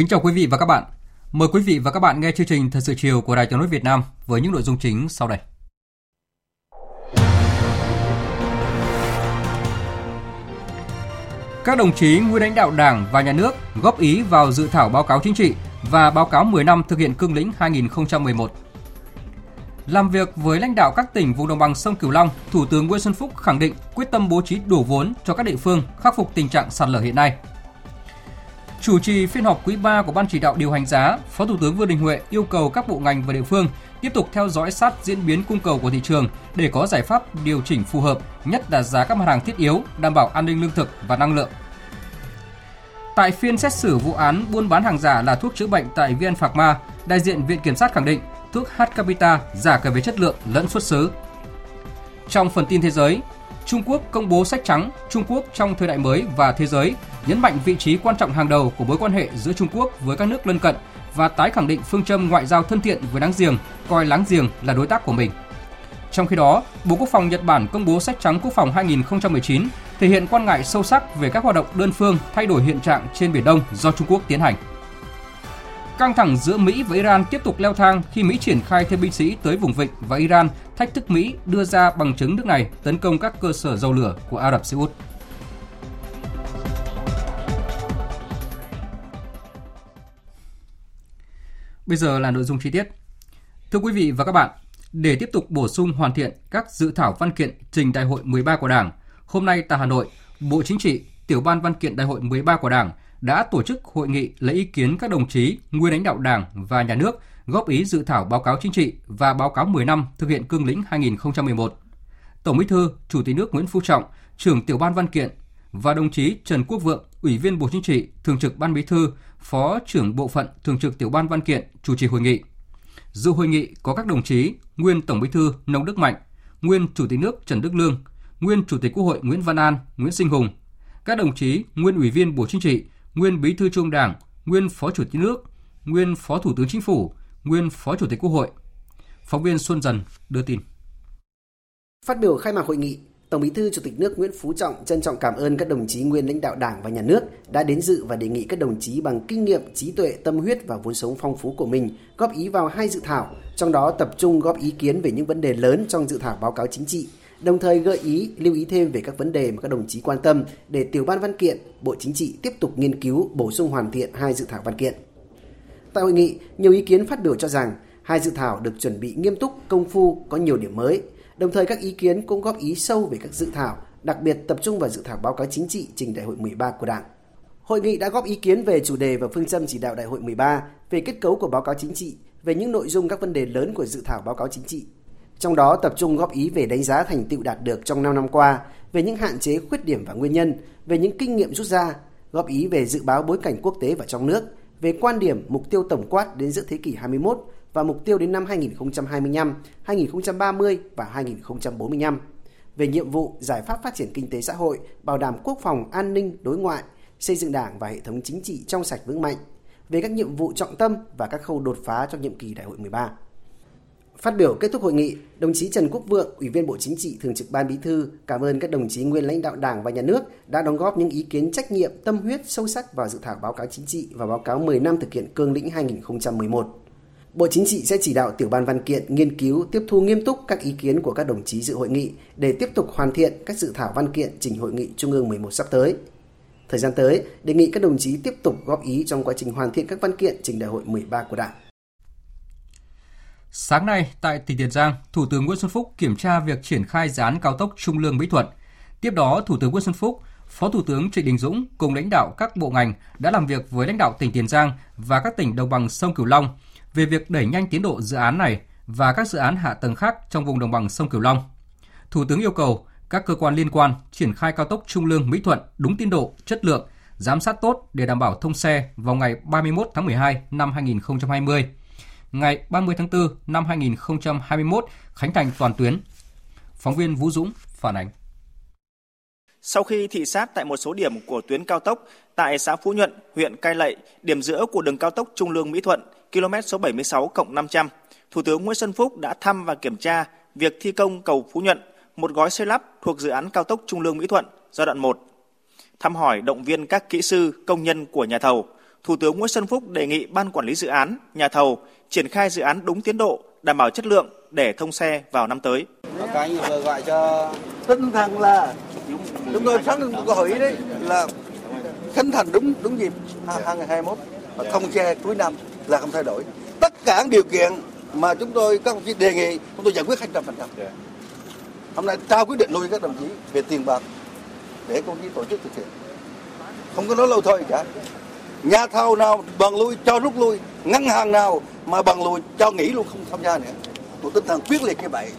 Kính chào quý vị và các bạn. Mời quý vị và các bạn nghe chương trình Thời sự chiều của Đài Tiếng nói Việt Nam với những nội dung chính sau đây. Các đồng chí nguyên lãnh đạo Đảng và Nhà nước góp ý vào dự thảo báo cáo chính trị và báo cáo 10 năm thực hiện cương lĩnh 2011. Làm việc với lãnh đạo các tỉnh vùng đồng bằng sông Cửu Long, Thủ tướng Nguyễn Xuân Phúc khẳng định quyết tâm bố trí đủ vốn cho các địa phương khắc phục tình trạng sạt lở hiện nay – Chủ trì phiên họp quý 3 của Ban chỉ đạo điều hành giá, Phó Thủ tướng Vương Đình Huệ yêu cầu các bộ ngành và địa phương tiếp tục theo dõi sát diễn biến cung cầu của thị trường để có giải pháp điều chỉnh phù hợp, nhất là giá các mặt hàng thiết yếu, đảm bảo an ninh lương thực và năng lượng. Tại phiên xét xử vụ án buôn bán hàng giả là thuốc chữa bệnh tại VN Phạc Ma, đại diện Viện Kiểm sát khẳng định thuốc H Capita giả cả về chất lượng lẫn xuất xứ. Trong phần tin thế giới, Trung Quốc công bố sách trắng Trung Quốc trong thời đại mới và thế giới, nhấn mạnh vị trí quan trọng hàng đầu của mối quan hệ giữa Trung Quốc với các nước lân cận và tái khẳng định phương châm ngoại giao thân thiện với láng giềng, coi láng giềng là đối tác của mình. Trong khi đó, Bộ Quốc phòng Nhật Bản công bố sách trắng quốc phòng 2019 thể hiện quan ngại sâu sắc về các hoạt động đơn phương thay đổi hiện trạng trên Biển Đông do Trung Quốc tiến hành. Căng thẳng giữa Mỹ và Iran tiếp tục leo thang khi Mỹ triển khai thêm binh sĩ tới vùng vịnh và Iran thách thức Mỹ đưa ra bằng chứng nước này tấn công các cơ sở dầu lửa của Ả Rập Xê Út. Bây giờ là nội dung chi tiết. Thưa quý vị và các bạn, để tiếp tục bổ sung hoàn thiện các dự thảo văn kiện trình Đại hội 13 của Đảng, hôm nay tại Hà Nội, Bộ Chính trị, Tiểu ban Văn kiện Đại hội 13 của Đảng đã tổ chức hội nghị lấy ý kiến các đồng chí nguyên lãnh đạo Đảng và Nhà nước góp ý dự thảo báo cáo chính trị và báo cáo 10 năm thực hiện cương lĩnh 2011. Tổng Bí thư, Chủ tịch nước Nguyễn Phú Trọng, trưởng tiểu ban văn kiện và đồng chí Trần Quốc Vượng, Ủy viên Bộ Chính trị, Thường trực Ban Bí thư, Phó trưởng Bộ phận Thường trực tiểu ban văn kiện chủ trì hội nghị. Dự hội nghị có các đồng chí nguyên Tổng Bí thư Nông Đức Mạnh, nguyên Chủ tịch nước Trần Đức Lương, nguyên Chủ tịch Quốc hội Nguyễn Văn An, Nguyễn Sinh Hùng, các đồng chí nguyên Ủy viên Bộ Chính trị, nguyên Bí thư Trung Đảng, nguyên Phó Chủ tịch nước, nguyên Phó Thủ tướng Chính phủ, nguyên Phó Chủ tịch Quốc hội. Phóng viên Xuân Dần đưa tin. Phát biểu khai mạc hội nghị, Tổng Bí thư Chủ tịch nước Nguyễn Phú Trọng trân trọng cảm ơn các đồng chí nguyên lãnh đạo Đảng và Nhà nước đã đến dự và đề nghị các đồng chí bằng kinh nghiệm, trí tuệ, tâm huyết và vốn sống phong phú của mình góp ý vào hai dự thảo, trong đó tập trung góp ý kiến về những vấn đề lớn trong dự thảo báo cáo chính trị, đồng thời gợi ý, lưu ý thêm về các vấn đề mà các đồng chí quan tâm để tiểu ban văn kiện, Bộ Chính trị tiếp tục nghiên cứu, bổ sung hoàn thiện hai dự thảo văn kiện. Tại hội nghị, nhiều ý kiến phát biểu cho rằng hai dự thảo được chuẩn bị nghiêm túc, công phu, có nhiều điểm mới. Đồng thời các ý kiến cũng góp ý sâu về các dự thảo, đặc biệt tập trung vào dự thảo báo cáo chính trị trình đại hội 13 của Đảng. Hội nghị đã góp ý kiến về chủ đề và phương châm chỉ đạo đại hội 13, về kết cấu của báo cáo chính trị, về những nội dung các vấn đề lớn của dự thảo báo cáo chính trị. Trong đó tập trung góp ý về đánh giá thành tựu đạt được trong 5 năm qua, về những hạn chế, khuyết điểm và nguyên nhân, về những kinh nghiệm rút ra, góp ý về dự báo bối cảnh quốc tế và trong nước, về quan điểm mục tiêu tổng quát đến giữa thế kỷ 21 và mục tiêu đến năm 2025, 2030 và 2045, về nhiệm vụ giải pháp phát triển kinh tế xã hội, bảo đảm quốc phòng an ninh đối ngoại, xây dựng đảng và hệ thống chính trị trong sạch vững mạnh, về các nhiệm vụ trọng tâm và các khâu đột phá trong nhiệm kỳ đại hội 13. Phát biểu kết thúc hội nghị, đồng chí Trần Quốc Vượng, Ủy viên Bộ Chính trị, Thường trực Ban Bí thư cảm ơn các đồng chí nguyên lãnh đạo Đảng và Nhà nước đã đóng góp những ý kiến trách nhiệm, tâm huyết sâu sắc vào dự thảo báo cáo chính trị và báo cáo 10 năm thực hiện cương lĩnh 2011. Bộ Chính trị sẽ chỉ đạo tiểu ban văn kiện nghiên cứu, tiếp thu nghiêm túc các ý kiến của các đồng chí dự hội nghị để tiếp tục hoàn thiện các dự thảo văn kiện trình hội nghị Trung ương 11 sắp tới. Thời gian tới, đề nghị các đồng chí tiếp tục góp ý trong quá trình hoàn thiện các văn kiện trình đại hội 13 của Đảng. Sáng nay, tại tỉnh Tiền Giang, Thủ tướng Nguyễn Xuân Phúc kiểm tra việc triển khai dự án cao tốc Trung Lương Mỹ Thuận. Tiếp đó, Thủ tướng Nguyễn Xuân Phúc, Phó Thủ tướng Trịnh Đình Dũng cùng lãnh đạo các bộ ngành đã làm việc với lãnh đạo tỉnh Tiền Giang và các tỉnh đồng bằng sông Cửu Long về việc đẩy nhanh tiến độ dự án này và các dự án hạ tầng khác trong vùng đồng bằng sông Cửu Long. Thủ tướng yêu cầu các cơ quan liên quan triển khai cao tốc Trung Lương Mỹ Thuận đúng tiến độ, chất lượng, giám sát tốt để đảm bảo thông xe vào ngày 31 tháng 12 năm 2020. Ngày 30 tháng 4 năm 2021 khánh thành toàn tuyến. Phóng viên Vũ Dũng phản ánh. Sau khi thị sát tại một số điểm của tuyến cao tốc tại xã Phú Nhuận, huyện Cai Lậy, điểm giữa của đường cao tốc Trung Lương Mỹ Thuận, km số 76 cộng 500, Thủ tướng Nguyễn Xuân Phúc đã thăm và kiểm tra việc thi công cầu Phú Nhuận, một gói xây lắp thuộc dự án cao tốc Trung Lương Mỹ Thuận giai đoạn 1. Thăm hỏi động viên các kỹ sư, công nhân của nhà thầu, Thủ tướng Nguyễn Xuân Phúc đề nghị ban quản lý dự án, nhà thầu triển khai dự án đúng tiến độ, đảm bảo chất lượng để thông xe vào năm tới. Các anh vừa gọi cho tinh thần là chúng tôi sáng câu hỏi đấy là khánh thành đúng đúng dịp 2021 và thông xe cuối năm là không thay đổi. Tất cả điều kiện mà chúng tôi các đồng chí đề nghị chúng tôi giải quyết 100%. Hôm nay trao quyết định nuôi các đồng chí về tiền bạc để công chí tổ chức thực hiện. Không có nói lâu thôi cả. Nhà thầu nào bằng lui cho rút lui, ngân hàng nào mà bằng lui cho nghỉ luôn không tham gia nữa. Một tinh thần quyết liệt như vậy.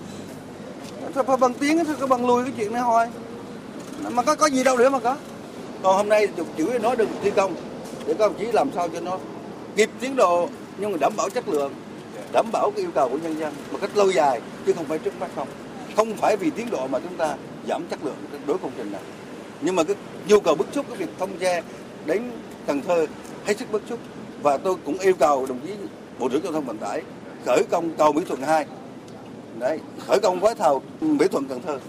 Phải bằng tiếng sao có bằng lui cái chuyện này thôi. Mà có có gì đâu nữa mà có. Còn hôm nay chủ chữ nói được thi công để các đồng chí làm sao cho nó kịp tiến độ nhưng mà đảm bảo chất lượng đảm bảo cái yêu cầu của nhân dân một cách lâu dài chứ không phải trước mắt không không phải vì tiến độ mà chúng ta giảm chất lượng đối công trình này nhưng mà cái nhu cầu bức xúc cái việc thông xe đến Cần Thơ hết sức bức xúc. Và tôi cũng yêu cầu đồng chí Bộ trưởng Giao thông Vận tải khởi công cầu Mỹ Thuận 2 đấy, khởi công gói thầu Mỹ Thuận Cần Thơ.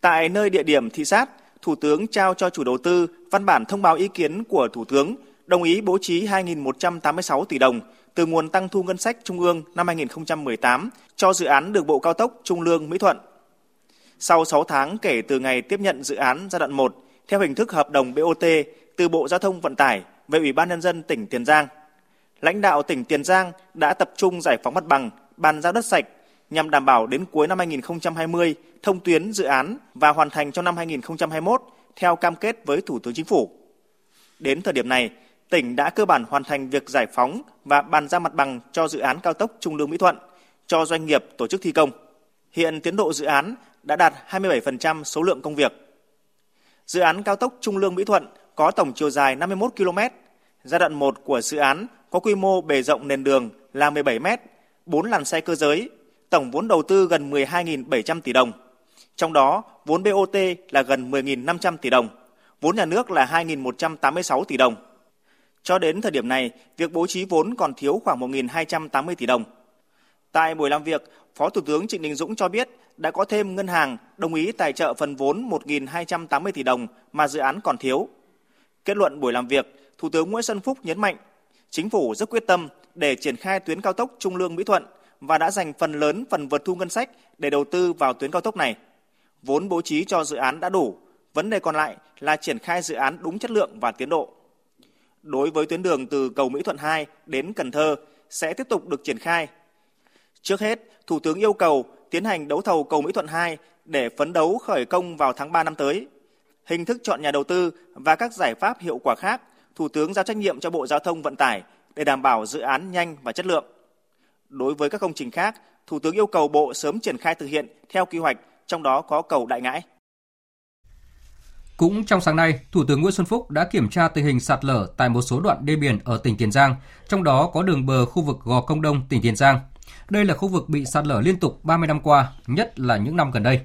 Tại nơi địa điểm thị sát, Thủ tướng trao cho chủ đầu tư văn bản thông báo ý kiến của Thủ tướng, đồng ý bố trí 2.186 tỷ đồng từ nguồn tăng thu ngân sách trung ương năm 2018 cho dự án đường bộ cao tốc Trung Lương Mỹ Thuận. Sau 6 tháng kể từ ngày tiếp nhận dự án giai đoạn 1 theo hình thức hợp đồng BOT từ Bộ Giao thông Vận tải về Ủy ban nhân dân tỉnh Tiền Giang, lãnh đạo tỉnh Tiền Giang đã tập trung giải phóng mặt bằng, bàn giao đất sạch nhằm đảm bảo đến cuối năm 2020 thông tuyến dự án và hoàn thành trong năm 2021 theo cam kết với Thủ tướng Chính phủ. Đến thời điểm này, tỉnh đã cơ bản hoàn thành việc giải phóng và bàn giao mặt bằng cho dự án cao tốc Trung Lương Mỹ Thuận cho doanh nghiệp tổ chức thi công. Hiện tiến độ dự án đã đạt 27% số lượng công việc. Dự án cao tốc Trung Lương Mỹ Thuận có tổng chiều dài 51 km. Giai đoạn 1 của dự án có quy mô bề rộng nền đường là 17 m, 4 làn xe cơ giới, tổng vốn đầu tư gần 12.700 tỷ đồng. Trong đó, vốn BOT là gần 10.500 tỷ đồng, vốn nhà nước là 2.186 tỷ đồng. Cho đến thời điểm này, việc bố trí vốn còn thiếu khoảng 1.280 tỷ đồng. Tại buổi làm việc, Phó Thủ tướng Trịnh Đình Dũng cho biết đã có thêm ngân hàng đồng ý tài trợ phần vốn 1.280 tỷ đồng mà dự án còn thiếu. Kết luận buổi làm việc, Thủ tướng Nguyễn Xuân Phúc nhấn mạnh, chính phủ rất quyết tâm để triển khai tuyến cao tốc Trung Lương Mỹ Thuận và đã dành phần lớn phần vượt thu ngân sách để đầu tư vào tuyến cao tốc này. Vốn bố trí cho dự án đã đủ, vấn đề còn lại là triển khai dự án đúng chất lượng và tiến độ đối với tuyến đường từ cầu Mỹ Thuận 2 đến Cần Thơ sẽ tiếp tục được triển khai. Trước hết, Thủ tướng yêu cầu tiến hành đấu thầu cầu Mỹ Thuận 2 để phấn đấu khởi công vào tháng 3 năm tới. Hình thức chọn nhà đầu tư và các giải pháp hiệu quả khác, Thủ tướng giao trách nhiệm cho Bộ Giao thông Vận tải để đảm bảo dự án nhanh và chất lượng. Đối với các công trình khác, Thủ tướng yêu cầu Bộ sớm triển khai thực hiện theo kế hoạch, trong đó có cầu Đại Ngãi. Cũng trong sáng nay, Thủ tướng Nguyễn Xuân Phúc đã kiểm tra tình hình sạt lở tại một số đoạn đê biển ở tỉnh Tiền Giang, trong đó có đường bờ khu vực Gò Công Đông, tỉnh Tiền Giang. Đây là khu vực bị sạt lở liên tục 30 năm qua, nhất là những năm gần đây.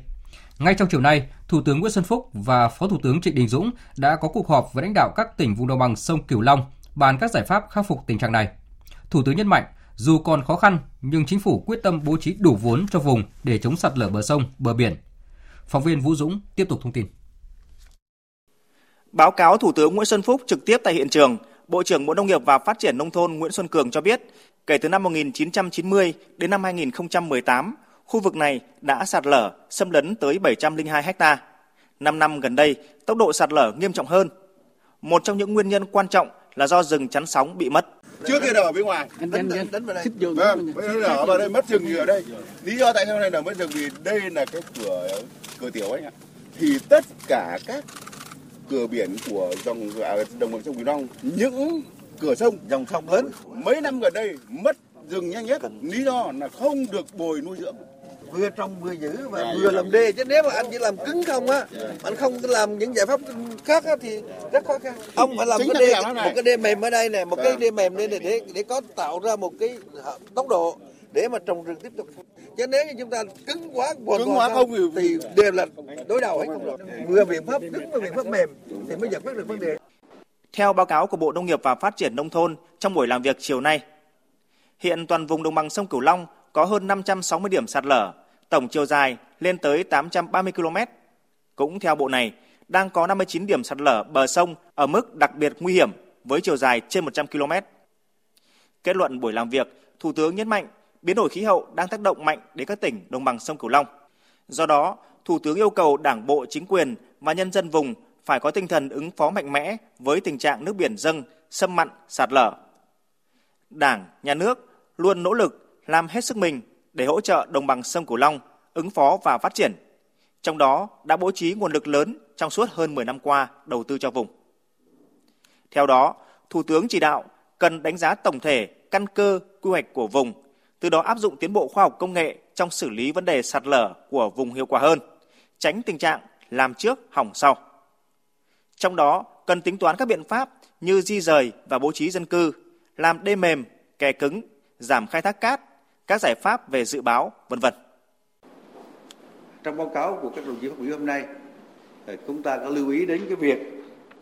Ngay trong chiều nay, Thủ tướng Nguyễn Xuân Phúc và Phó Thủ tướng Trịnh Đình Dũng đã có cuộc họp với lãnh đạo các tỉnh vùng đồng bằng sông Cửu Long bàn các giải pháp khắc phục tình trạng này. Thủ tướng nhấn mạnh, dù còn khó khăn nhưng chính phủ quyết tâm bố trí đủ vốn cho vùng để chống sạt lở bờ sông, bờ biển. Phóng viên Vũ Dũng tiếp tục thông tin. Báo cáo Thủ tướng Nguyễn Xuân Phúc trực tiếp tại hiện trường, Bộ trưởng Bộ Nông nghiệp và Phát triển Nông thôn Nguyễn Xuân Cường cho biết, kể từ năm 1990 đến năm 2018, khu vực này đã sạt lở, xâm lấn tới 702 ha. Năm năm gần đây, tốc độ sạt lở nghiêm trọng hơn. Một trong những nguyên nhân quan trọng là do rừng chắn sóng bị mất. Trước kia ở bên ngoài, đánh, đánh, đánh vào đây. Vâng, ở vào đây mất rừng ở đây. Lý do tại sao này là mất rừng vì đây là cái cửa cửa tiểu ấy ạ. thì tất cả các cửa biển của dòng à, đồng bằng sông Cửu Long những cửa sông dòng sông lớn mấy năm gần đây mất rừng nhanh nhất lý do là không được bồi nuôi dưỡng vừa trồng vừa giữ và vừa làm đê chứ nếu mà anh chỉ làm cứng không á yeah. anh không làm những giải pháp khác á, thì rất khó khăn. Ông phải làm Chính cái đê một cái đê mềm ở đây này một cái đê mềm đây này để để có tạo ra một cái tốc độ để mà trồng rừng tiếp tục. Chứ nếu như chúng ta cứng quá cứng quá không thì, thì đều là đối đầu hết không được. Vừa biện pháp cứng và biện pháp mềm thì mới giải quyết được vấn đề. Theo báo cáo của Bộ Nông nghiệp và Phát triển Nông thôn trong buổi làm việc chiều nay, hiện toàn vùng đồng bằng sông Cửu Long có hơn 560 điểm sạt lở, tổng chiều dài lên tới 830 km. Cũng theo bộ này, đang có 59 điểm sạt lở bờ sông ở mức đặc biệt nguy hiểm với chiều dài trên 100 km. Kết luận buổi làm việc, Thủ tướng nhấn mạnh biến đổi khí hậu đang tác động mạnh đến các tỉnh đồng bằng sông Cửu Long. Do đó, Thủ tướng yêu cầu Đảng bộ, chính quyền và nhân dân vùng phải có tinh thần ứng phó mạnh mẽ với tình trạng nước biển dâng, xâm mặn, sạt lở. Đảng, nhà nước luôn nỗ lực làm hết sức mình để hỗ trợ đồng bằng sông Cửu Long ứng phó và phát triển. Trong đó đã bố trí nguồn lực lớn trong suốt hơn 10 năm qua đầu tư cho vùng. Theo đó, Thủ tướng chỉ đạo cần đánh giá tổng thể căn cơ quy hoạch của vùng, từ đó áp dụng tiến bộ khoa học công nghệ trong xử lý vấn đề sạt lở của vùng hiệu quả hơn, tránh tình trạng làm trước hỏng sau. Trong đó cần tính toán các biện pháp như di rời và bố trí dân cư, làm đê mềm, kè cứng, giảm khai thác cát, các giải pháp về dự báo, vân vân. Trong báo cáo của các đồng chí phát biểu hôm nay, ờ, chúng ta có lưu ý đến cái việc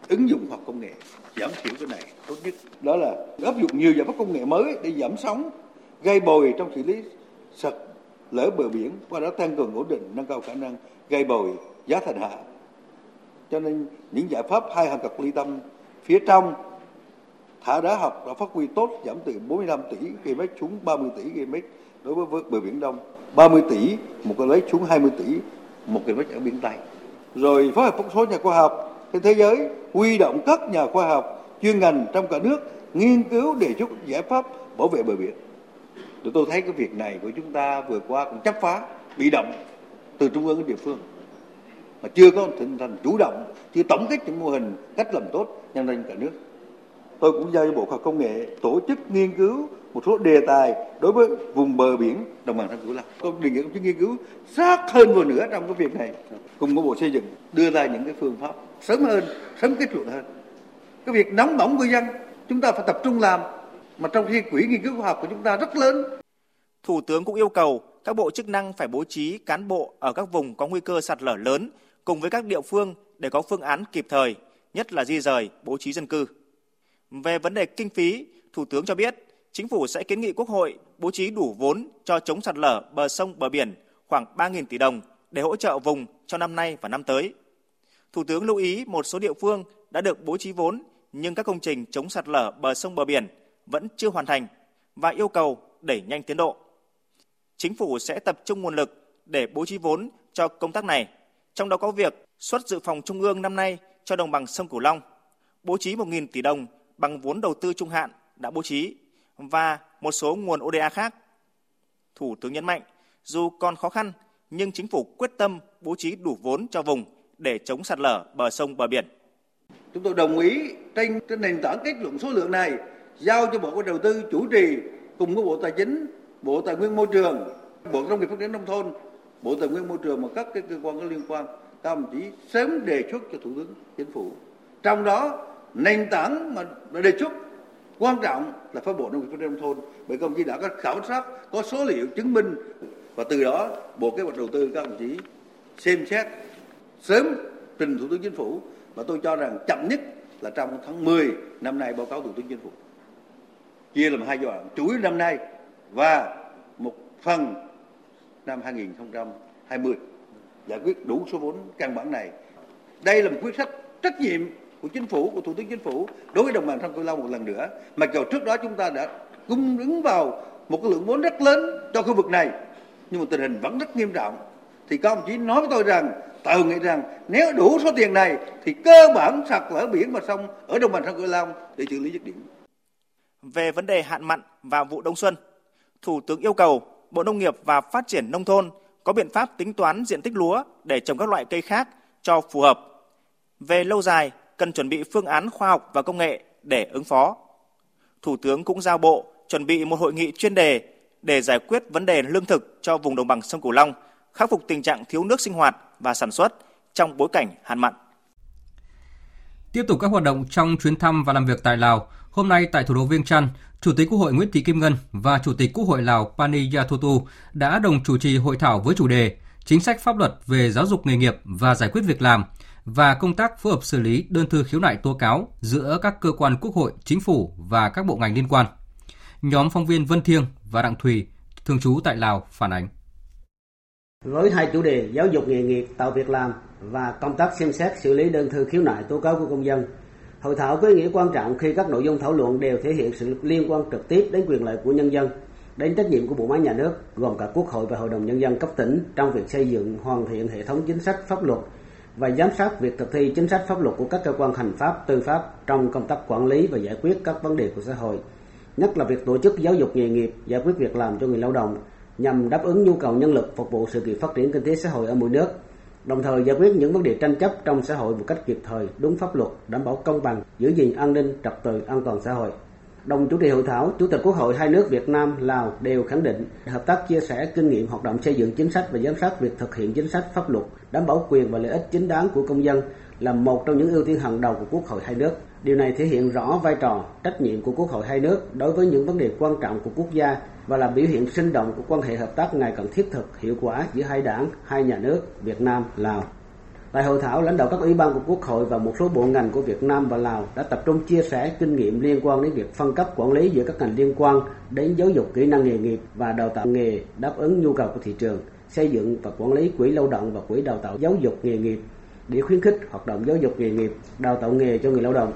ứng dụng hoặc công nghệ giảm thiểu cái này tốt nhất đó là áp dụng nhiều giải pháp công nghệ mới để giảm sóng gây bồi trong xử lý sạt lỡ bờ biển qua đó tăng cường ổn định nâng cao khả năng gây bồi giá thành hạ cho nên những giải pháp hai hàng cọc ly tâm phía trong hạ đá học đã phát huy tốt giảm từ 45 tỷ km xuống 30 tỷ km đối với bờ biển đông. 30 tỷ, một cái lấy xuống 20 tỷ, một km ở biển tây. Rồi phối hợp một số nhà khoa học trên thế giới huy động các nhà khoa học chuyên ngành trong cả nước nghiên cứu đề xuất giải pháp bảo vệ bờ biển. Tụi tôi thấy cái việc này của chúng ta vừa qua cũng chấp phá, bị động từ trung ương đến địa phương, mà chưa có tinh thành chủ động, chưa tổng kết những mô hình cách làm tốt nhân dân cả nước tôi cũng giao cho bộ khoa học công nghệ tổ chức nghiên cứu một số đề tài đối với vùng bờ biển. Đồng bằng sông cửu long. Tôi đề nghị công chí nghiên cứu sát hơn vào nữa trong cái việc này. Cùng với bộ xây dựng đưa ra những cái phương pháp sớm hơn sớm kết luận hơn. Cái việc nóng bỏng người dân chúng ta phải tập trung làm. Mà trong khi quỹ nghiên cứu khoa học của chúng ta rất lớn. Thủ tướng cũng yêu cầu các bộ chức năng phải bố trí cán bộ ở các vùng có nguy cơ sạt lở lớn cùng với các địa phương để có phương án kịp thời, nhất là di rời, bố trí dân cư. Về vấn đề kinh phí, Thủ tướng cho biết chính phủ sẽ kiến nghị Quốc hội bố trí đủ vốn cho chống sạt lở bờ sông bờ biển khoảng 3.000 tỷ đồng để hỗ trợ vùng cho năm nay và năm tới. Thủ tướng lưu ý một số địa phương đã được bố trí vốn nhưng các công trình chống sạt lở bờ sông bờ biển vẫn chưa hoàn thành và yêu cầu đẩy nhanh tiến độ. Chính phủ sẽ tập trung nguồn lực để bố trí vốn cho công tác này, trong đó có việc xuất dự phòng trung ương năm nay cho đồng bằng sông Cửu Long, bố trí 1.000 tỷ đồng bằng vốn đầu tư trung hạn đã bố trí và một số nguồn ODA khác. Thủ tướng nhấn mạnh, dù còn khó khăn nhưng chính phủ quyết tâm bố trí đủ vốn cho vùng để chống sạt lở bờ sông bờ biển. Chúng tôi đồng ý trên, trên nền tảng kết luận số lượng này giao cho Bộ Đầu tư chủ trì cùng với Bộ Tài chính, Bộ Tài nguyên Môi trường, Bộ Nông nghiệp Phát triển Nông thôn, Bộ Tài nguyên Môi trường và các cái cơ quan có liên quan các đồng chí sớm đề xuất cho Thủ tướng Chính phủ. Trong đó nền tảng mà đề xuất quan trọng là phải Bộ Nông nghiệp Phát triển Nông thôn. Bởi công chí đã có khảo sát, có số liệu chứng minh và từ đó Bộ Kế hoạch Đầu tư các đồng chí xem xét sớm trình Thủ tướng Chính phủ. Và tôi cho rằng chậm nhất là trong tháng 10 năm nay báo cáo Thủ tướng Chính phủ. Chia làm hai giai đoạn chủ yếu năm nay và một phần năm 2020 giải quyết đủ số vốn căn bản này. Đây là một quyết sách trách nhiệm của chính phủ của thủ tướng chính phủ đối với đồng bằng sông cửu long một lần nữa. Mặc dù trước đó chúng ta đã cung ứng vào một cái lượng vốn rất lớn cho khu vực này nhưng mà tình hình vẫn rất nghiêm trọng. Thì các ông chí nói với tôi rằng tôi nghĩ rằng nếu đủ số tiền này thì cơ bản sạt lở biển và sông ở đồng bằng sông cửu long để xử lý dứt điểm. Về vấn đề hạn mặn và vụ đông xuân, Thủ tướng yêu cầu Bộ Nông nghiệp và Phát triển Nông thôn có biện pháp tính toán diện tích lúa để trồng các loại cây khác cho phù hợp. Về lâu dài, cần chuẩn bị phương án khoa học và công nghệ để ứng phó. Thủ tướng cũng giao Bộ chuẩn bị một hội nghị chuyên đề để giải quyết vấn đề lương thực cho vùng đồng bằng sông Cửu Long, khắc phục tình trạng thiếu nước sinh hoạt và sản xuất trong bối cảnh hạn mặn. Tiếp tục các hoạt động trong chuyến thăm và làm việc tại Lào, hôm nay tại thủ đô Viêng Chăn, Chủ tịch Quốc hội Nguyễn Thị Kim Ngân và Chủ tịch Quốc hội Lào Pani Yathotu đã đồng chủ trì hội thảo với chủ đề Chính sách pháp luật về giáo dục nghề nghiệp và giải quyết việc làm và công tác phối hợp xử lý đơn thư khiếu nại tố cáo giữa các cơ quan Quốc hội, Chính phủ và các bộ ngành liên quan. Nhóm phóng viên Vân Thiêng và Đặng Thùy, thường trú tại Lào, phản ánh. Với hai chủ đề giáo dục nghề nghiệp, tạo việc làm và công tác xem xét xử lý đơn thư khiếu nại tố cáo của công dân, Hội thảo có ý nghĩa quan trọng khi các nội dung thảo luận đều thể hiện sự liên quan trực tiếp đến quyền lợi của nhân dân, đến trách nhiệm của bộ máy nhà nước gồm cả Quốc hội và Hội đồng nhân dân cấp tỉnh trong việc xây dựng hoàn thiện hệ thống chính sách pháp luật và giám sát việc thực thi chính sách pháp luật của các cơ quan hành pháp, tư pháp trong công tác quản lý và giải quyết các vấn đề của xã hội, nhất là việc tổ chức giáo dục nghề nghiệp, giải quyết việc làm cho người lao động nhằm đáp ứng nhu cầu nhân lực phục vụ sự nghiệp phát triển kinh tế xã hội ở mỗi nước đồng thời giải quyết những vấn đề tranh chấp trong xã hội một cách kịp thời, đúng pháp luật, đảm bảo công bằng, giữ gìn an ninh, trật tự, an toàn xã hội. Đồng chủ trì hội thảo, Chủ tịch Quốc hội hai nước Việt Nam, Lào đều khẳng định hợp tác chia sẻ kinh nghiệm hoạt động xây dựng chính sách và giám sát việc thực hiện chính sách pháp luật, đảm bảo quyền và lợi ích chính đáng của công dân là một trong những ưu tiên hàng đầu của Quốc hội hai nước. Điều này thể hiện rõ vai trò, trách nhiệm của Quốc hội hai nước đối với những vấn đề quan trọng của quốc gia và là biểu hiện sinh động của quan hệ hợp tác ngày càng thiết thực, hiệu quả giữa hai đảng, hai nhà nước Việt Nam, Lào. Tại hội thảo, lãnh đạo các ủy ban của Quốc hội và một số bộ ngành của Việt Nam và Lào đã tập trung chia sẻ kinh nghiệm liên quan đến việc phân cấp quản lý giữa các ngành liên quan đến giáo dục kỹ năng nghề nghiệp và đào tạo nghề đáp ứng nhu cầu của thị trường, xây dựng và quản lý quỹ lao động và quỹ đào tạo giáo dục nghề nghiệp để khuyến khích hoạt động giáo dục nghề nghiệp, đào tạo nghề cho người lao động.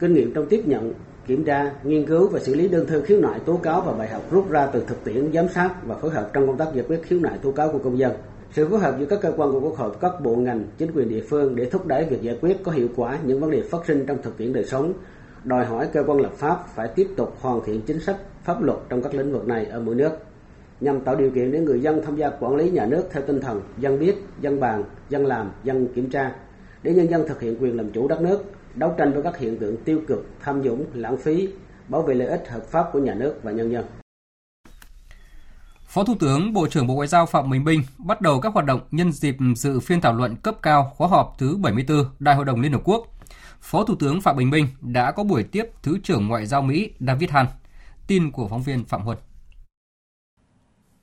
Kinh nghiệm trong tiếp nhận, kiểm tra, nghiên cứu và xử lý đơn thư khiếu nại tố cáo và bài học rút ra từ thực tiễn giám sát và phối hợp trong công tác giải quyết khiếu nại tố cáo của công dân. Sự phối hợp giữa các cơ quan của Quốc hội, các bộ ngành, chính quyền địa phương để thúc đẩy việc giải quyết có hiệu quả những vấn đề phát sinh trong thực tiễn đời sống, đòi hỏi cơ quan lập pháp phải tiếp tục hoàn thiện chính sách pháp luật trong các lĩnh vực này ở mỗi nước nhằm tạo điều kiện để người dân tham gia quản lý nhà nước theo tinh thần dân biết, dân bàn, dân làm, dân kiểm tra, để nhân dân thực hiện quyền làm chủ đất nước, đấu tranh với các hiện tượng tiêu cực, tham nhũng, lãng phí, bảo vệ lợi ích hợp pháp của nhà nước và nhân dân. Phó Thủ tướng, Bộ trưởng Bộ Ngoại giao Phạm Bình Minh bắt đầu các hoạt động nhân dịp dự phiên thảo luận cấp cao khóa họp thứ 74 Đại hội đồng Liên Hợp Quốc. Phó Thủ tướng Phạm Bình Minh đã có buổi tiếp Thứ trưởng Ngoại giao Mỹ David Hahn. Tin của phóng viên Phạm Huân.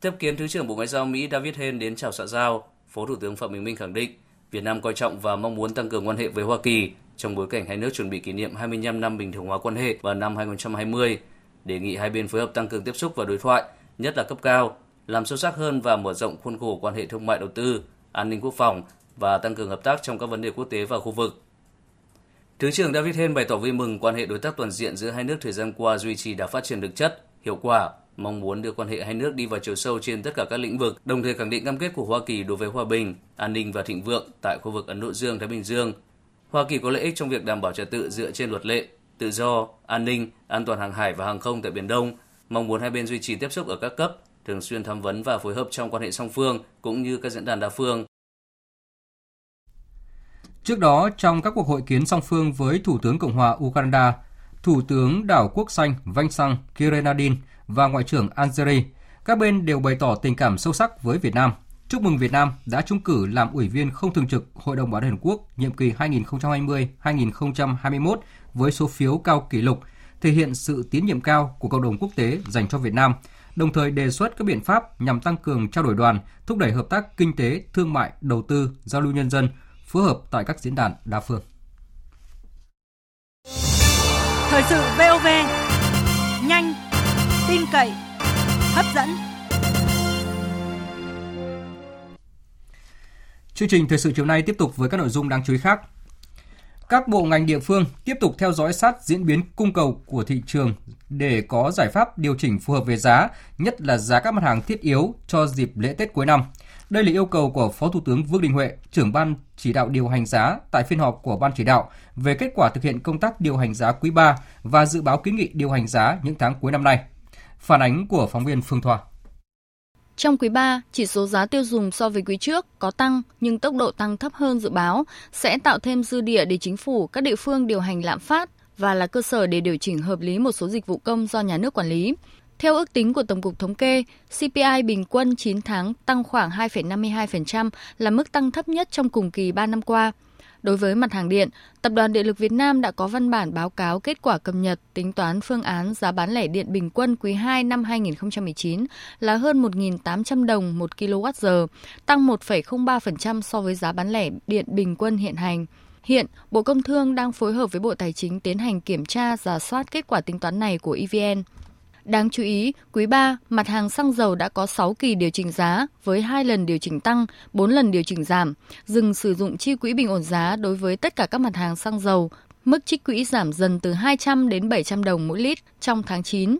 Tiếp kiến Thứ trưởng Bộ Ngoại giao Mỹ David Hahn đến chào xã giao, Phó Thủ tướng Phạm Bình Minh khẳng định Việt Nam coi trọng và mong muốn tăng cường quan hệ với Hoa Kỳ trong bối cảnh hai nước chuẩn bị kỷ niệm 25 năm bình thường hóa quan hệ vào năm 2020, đề nghị hai bên phối hợp tăng cường tiếp xúc và đối thoại, nhất là cấp cao, làm sâu sắc hơn và mở rộng khuôn khổ quan hệ thương mại đầu tư, an ninh quốc phòng và tăng cường hợp tác trong các vấn đề quốc tế và khu vực. Thứ trưởng David Hen bày tỏ vui mừng quan hệ đối tác toàn diện giữa hai nước thời gian qua duy trì đã phát triển được chất, hiệu quả, mong muốn đưa quan hệ hai nước đi vào chiều sâu trên tất cả các lĩnh vực, đồng thời khẳng định cam kết của Hoa Kỳ đối với hòa bình, an ninh và thịnh vượng tại khu vực Ấn Độ Dương Thái Bình Dương. Hoa Kỳ có lợi ích trong việc đảm bảo trật tự dựa trên luật lệ, tự do, an ninh, an toàn hàng hải và hàng không tại Biển Đông, mong muốn hai bên duy trì tiếp xúc ở các cấp, thường xuyên tham vấn và phối hợp trong quan hệ song phương cũng như các diễn đàn đa phương. Trước đó, trong các cuộc hội kiến song phương với Thủ tướng Cộng hòa Uganda, Thủ tướng đảo Quốc Xanh Vincent Kirenadin và Ngoại trưởng Algeria, các bên đều bày tỏ tình cảm sâu sắc với Việt Nam. Chúc mừng Việt Nam đã trúng cử làm ủy viên không thường trực Hội đồng Bảo an Liên Quốc nhiệm kỳ 2020-2021 với số phiếu cao kỷ lục, thể hiện sự tín nhiệm cao của cộng đồng quốc tế dành cho Việt Nam, đồng thời đề xuất các biện pháp nhằm tăng cường trao đổi đoàn, thúc đẩy hợp tác kinh tế, thương mại, đầu tư, giao lưu nhân dân, phối hợp tại các diễn đàn đa phương. Thời sự VOV, nhanh, tin cậy, hấp dẫn. Chương trình thời sự chiều nay tiếp tục với các nội dung đáng chú ý khác. Các bộ ngành địa phương tiếp tục theo dõi sát diễn biến cung cầu của thị trường để có giải pháp điều chỉnh phù hợp về giá, nhất là giá các mặt hàng thiết yếu cho dịp lễ Tết cuối năm. Đây là yêu cầu của Phó Thủ tướng Vương Đình Huệ, trưởng ban chỉ đạo điều hành giá tại phiên họp của ban chỉ đạo về kết quả thực hiện công tác điều hành giá quý 3 và dự báo kiến nghị điều hành giá những tháng cuối năm nay. Phản ánh của phóng viên Phương Thoa. Trong quý 3, chỉ số giá tiêu dùng so với quý trước có tăng nhưng tốc độ tăng thấp hơn dự báo sẽ tạo thêm dư địa để chính phủ, các địa phương điều hành lạm phát và là cơ sở để điều chỉnh hợp lý một số dịch vụ công do nhà nước quản lý. Theo ước tính của Tổng cục Thống kê, CPI bình quân 9 tháng tăng khoảng 2,52% là mức tăng thấp nhất trong cùng kỳ 3 năm qua. Đối với mặt hàng điện, Tập đoàn Điện lực Việt Nam đã có văn bản báo cáo kết quả cập nhật tính toán phương án giá bán lẻ điện bình quân quý 2 năm 2019 là hơn 1.800 đồng một kWh, tăng 1,03% so với giá bán lẻ điện bình quân hiện hành. Hiện, Bộ Công Thương đang phối hợp với Bộ Tài chính tiến hành kiểm tra, giả soát kết quả tính toán này của EVN. Đáng chú ý, quý 3, mặt hàng xăng dầu đã có 6 kỳ điều chỉnh giá với 2 lần điều chỉnh tăng, 4 lần điều chỉnh giảm, dừng sử dụng chi quỹ bình ổn giá đối với tất cả các mặt hàng xăng dầu, mức trích quỹ giảm dần từ 200 đến 700 đồng mỗi lít trong tháng 9.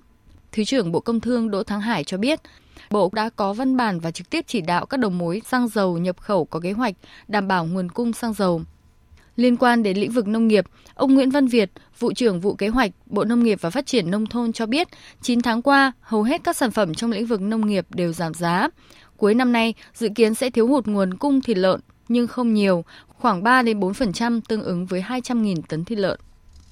Thứ trưởng Bộ Công Thương Đỗ Thắng Hải cho biết, Bộ đã có văn bản và trực tiếp chỉ đạo các đầu mối xăng dầu nhập khẩu có kế hoạch đảm bảo nguồn cung xăng dầu. Liên quan đến lĩnh vực nông nghiệp, ông Nguyễn Văn Việt, vụ trưởng vụ kế hoạch Bộ Nông nghiệp và Phát triển Nông thôn cho biết, 9 tháng qua, hầu hết các sản phẩm trong lĩnh vực nông nghiệp đều giảm giá. Cuối năm nay, dự kiến sẽ thiếu hụt nguồn cung thịt lợn, nhưng không nhiều, khoảng 3 đến 4% tương ứng với 200.000 tấn thịt lợn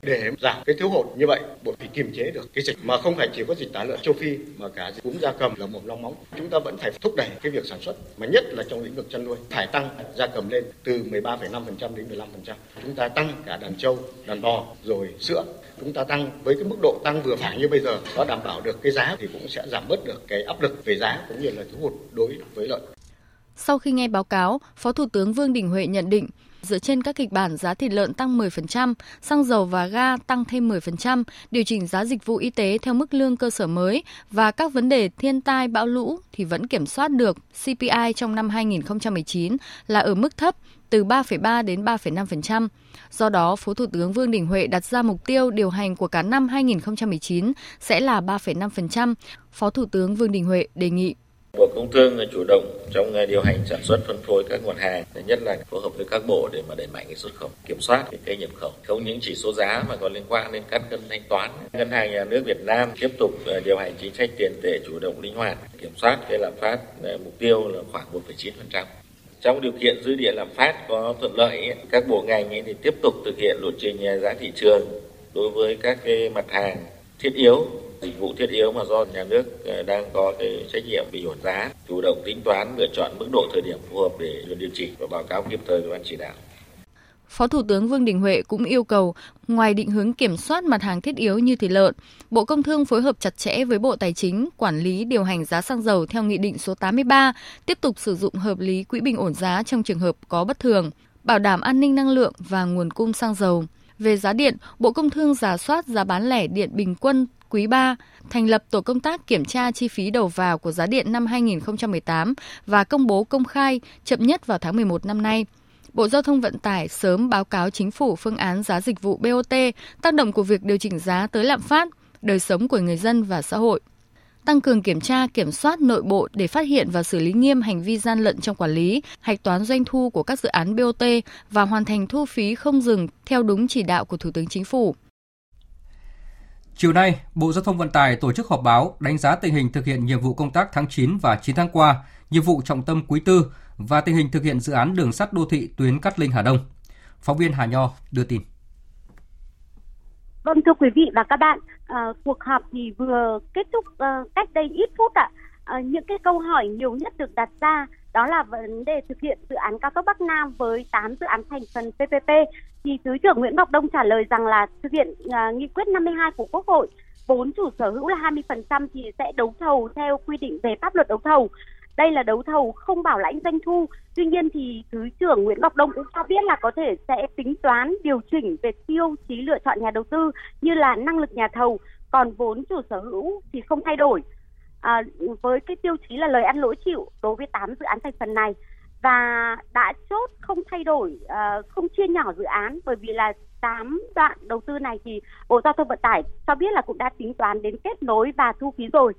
để giảm cái thiếu hụt như vậy bộ phải kiềm chế được cái dịch. Mà không phải chỉ có dịch tả lợn châu phi mà cả dịch cúm gia cầm là một long móng. Chúng ta vẫn phải thúc đẩy cái việc sản xuất mà nhất là trong lĩnh vực chăn nuôi. Phải tăng gia cầm lên từ 13,5% đến 15% chúng ta tăng cả đàn trâu đàn bò rồi sữa. Chúng ta tăng với cái mức độ tăng vừa phải như bây giờ nó đảm bảo được cái giá thì cũng sẽ giảm bớt được cái áp lực về giá cũng như là thiếu hụt đối với lợn. Sau khi nghe báo cáo, Phó Thủ tướng Vương Đình Huệ nhận định Dựa trên các kịch bản giá thịt lợn tăng 10%, xăng dầu và ga tăng thêm 10%, điều chỉnh giá dịch vụ y tế theo mức lương cơ sở mới và các vấn đề thiên tai bão lũ thì vẫn kiểm soát được CPI trong năm 2019 là ở mức thấp từ 3,3 đến 3,5%. Do đó, Phó Thủ tướng Vương Đình Huệ đặt ra mục tiêu điều hành của cả năm 2019 sẽ là 3,5%. Phó Thủ tướng Vương Đình Huệ đề nghị Bộ Công Thương chủ động trong à, điều hành sản xuất phân phối các nguồn hàng, nhất là phối hợp với các bộ để mà đẩy mạnh cái xuất khẩu, kiểm soát cái cây nhập khẩu. Không những chỉ số giá mà còn liên quan đến các cân thanh toán. Ngân hàng nhà nước Việt Nam tiếp tục à, điều hành chính sách tiền tệ chủ động linh hoạt, kiểm soát cái lạm phát à, mục tiêu là khoảng 1,9%. Trong điều kiện dư địa lạm phát có thuận lợi, các bộ ngành thì tiếp tục thực hiện lộ trình giá thị trường đối với các cái mặt hàng thiết yếu dịch vụ thiết yếu mà do nhà nước ờ, đang có cái trách nhiệm bình ổn giá, chủ động tính toán lựa chọn mức độ thời điểm phù hợp để điều chỉnh và báo cáo kịp thời với ban chỉ đạo. Phó Thủ tướng Vương Đình Huệ cũng yêu cầu, ngoài định hướng kiểm soát mặt hàng thiết yếu như thịt lợn, Bộ Công Thương phối hợp chặt chẽ với Bộ Tài chính quản lý điều hành giá xăng dầu theo Nghị định số 83, tiếp tục sử dụng hợp lý quỹ bình ổn giá trong trường hợp có bất thường, bảo đảm an ninh năng lượng và nguồn cung xăng dầu. Về giá điện, Bộ Công Thương giả soát giá bán lẻ điện bình quân quý 3, thành lập tổ công tác kiểm tra chi phí đầu vào của giá điện năm 2018 và công bố công khai chậm nhất vào tháng 11 năm nay. Bộ Giao thông Vận tải sớm báo cáo chính phủ phương án giá dịch vụ BOT, tác động của việc điều chỉnh giá tới lạm phát, đời sống của người dân và xã hội tăng cường kiểm tra, kiểm soát nội bộ để phát hiện và xử lý nghiêm hành vi gian lận trong quản lý, hạch toán doanh thu của các dự án BOT và hoàn thành thu phí không dừng theo đúng chỉ đạo của Thủ tướng Chính phủ. Chiều nay, Bộ Giao thông Vận tải tổ chức họp báo đánh giá tình hình thực hiện nhiệm vụ công tác tháng 9 và 9 tháng qua, nhiệm vụ trọng tâm quý tư và tình hình thực hiện dự án đường sắt đô thị tuyến Cát Linh Hà Đông. Phóng viên Hà Nho đưa tin. Vâng thưa quý vị và các bạn, à, cuộc họp thì vừa kết thúc à, cách đây ít phút ạ. À, những cái câu hỏi nhiều nhất được đặt ra đó là vấn đề thực hiện dự án cao tốc Bắc Nam với 8 dự án thành phần PPP thì thứ trưởng Nguyễn Ngọc Đông trả lời rằng là thực hiện uh, nghị quyết 52 của Quốc hội vốn chủ sở hữu là 20% thì sẽ đấu thầu theo quy định về pháp luật đấu thầu. Đây là đấu thầu không bảo lãnh doanh thu. Tuy nhiên thì Thứ trưởng Nguyễn Ngọc Đông cũng cho biết là có thể sẽ tính toán điều chỉnh về tiêu chí lựa chọn nhà đầu tư như là năng lực nhà thầu, còn vốn chủ sở hữu thì không thay đổi. À, với cái tiêu chí là lời ăn lỗi chịu đối với 8 dự án thành phần này và đã chốt không thay đổi à, không chia nhỏ dự án bởi vì là 8 đoạn đầu tư này thì Bộ Giao thông Vận tải cho biết là cũng đã tính toán đến kết nối và thu phí rồi.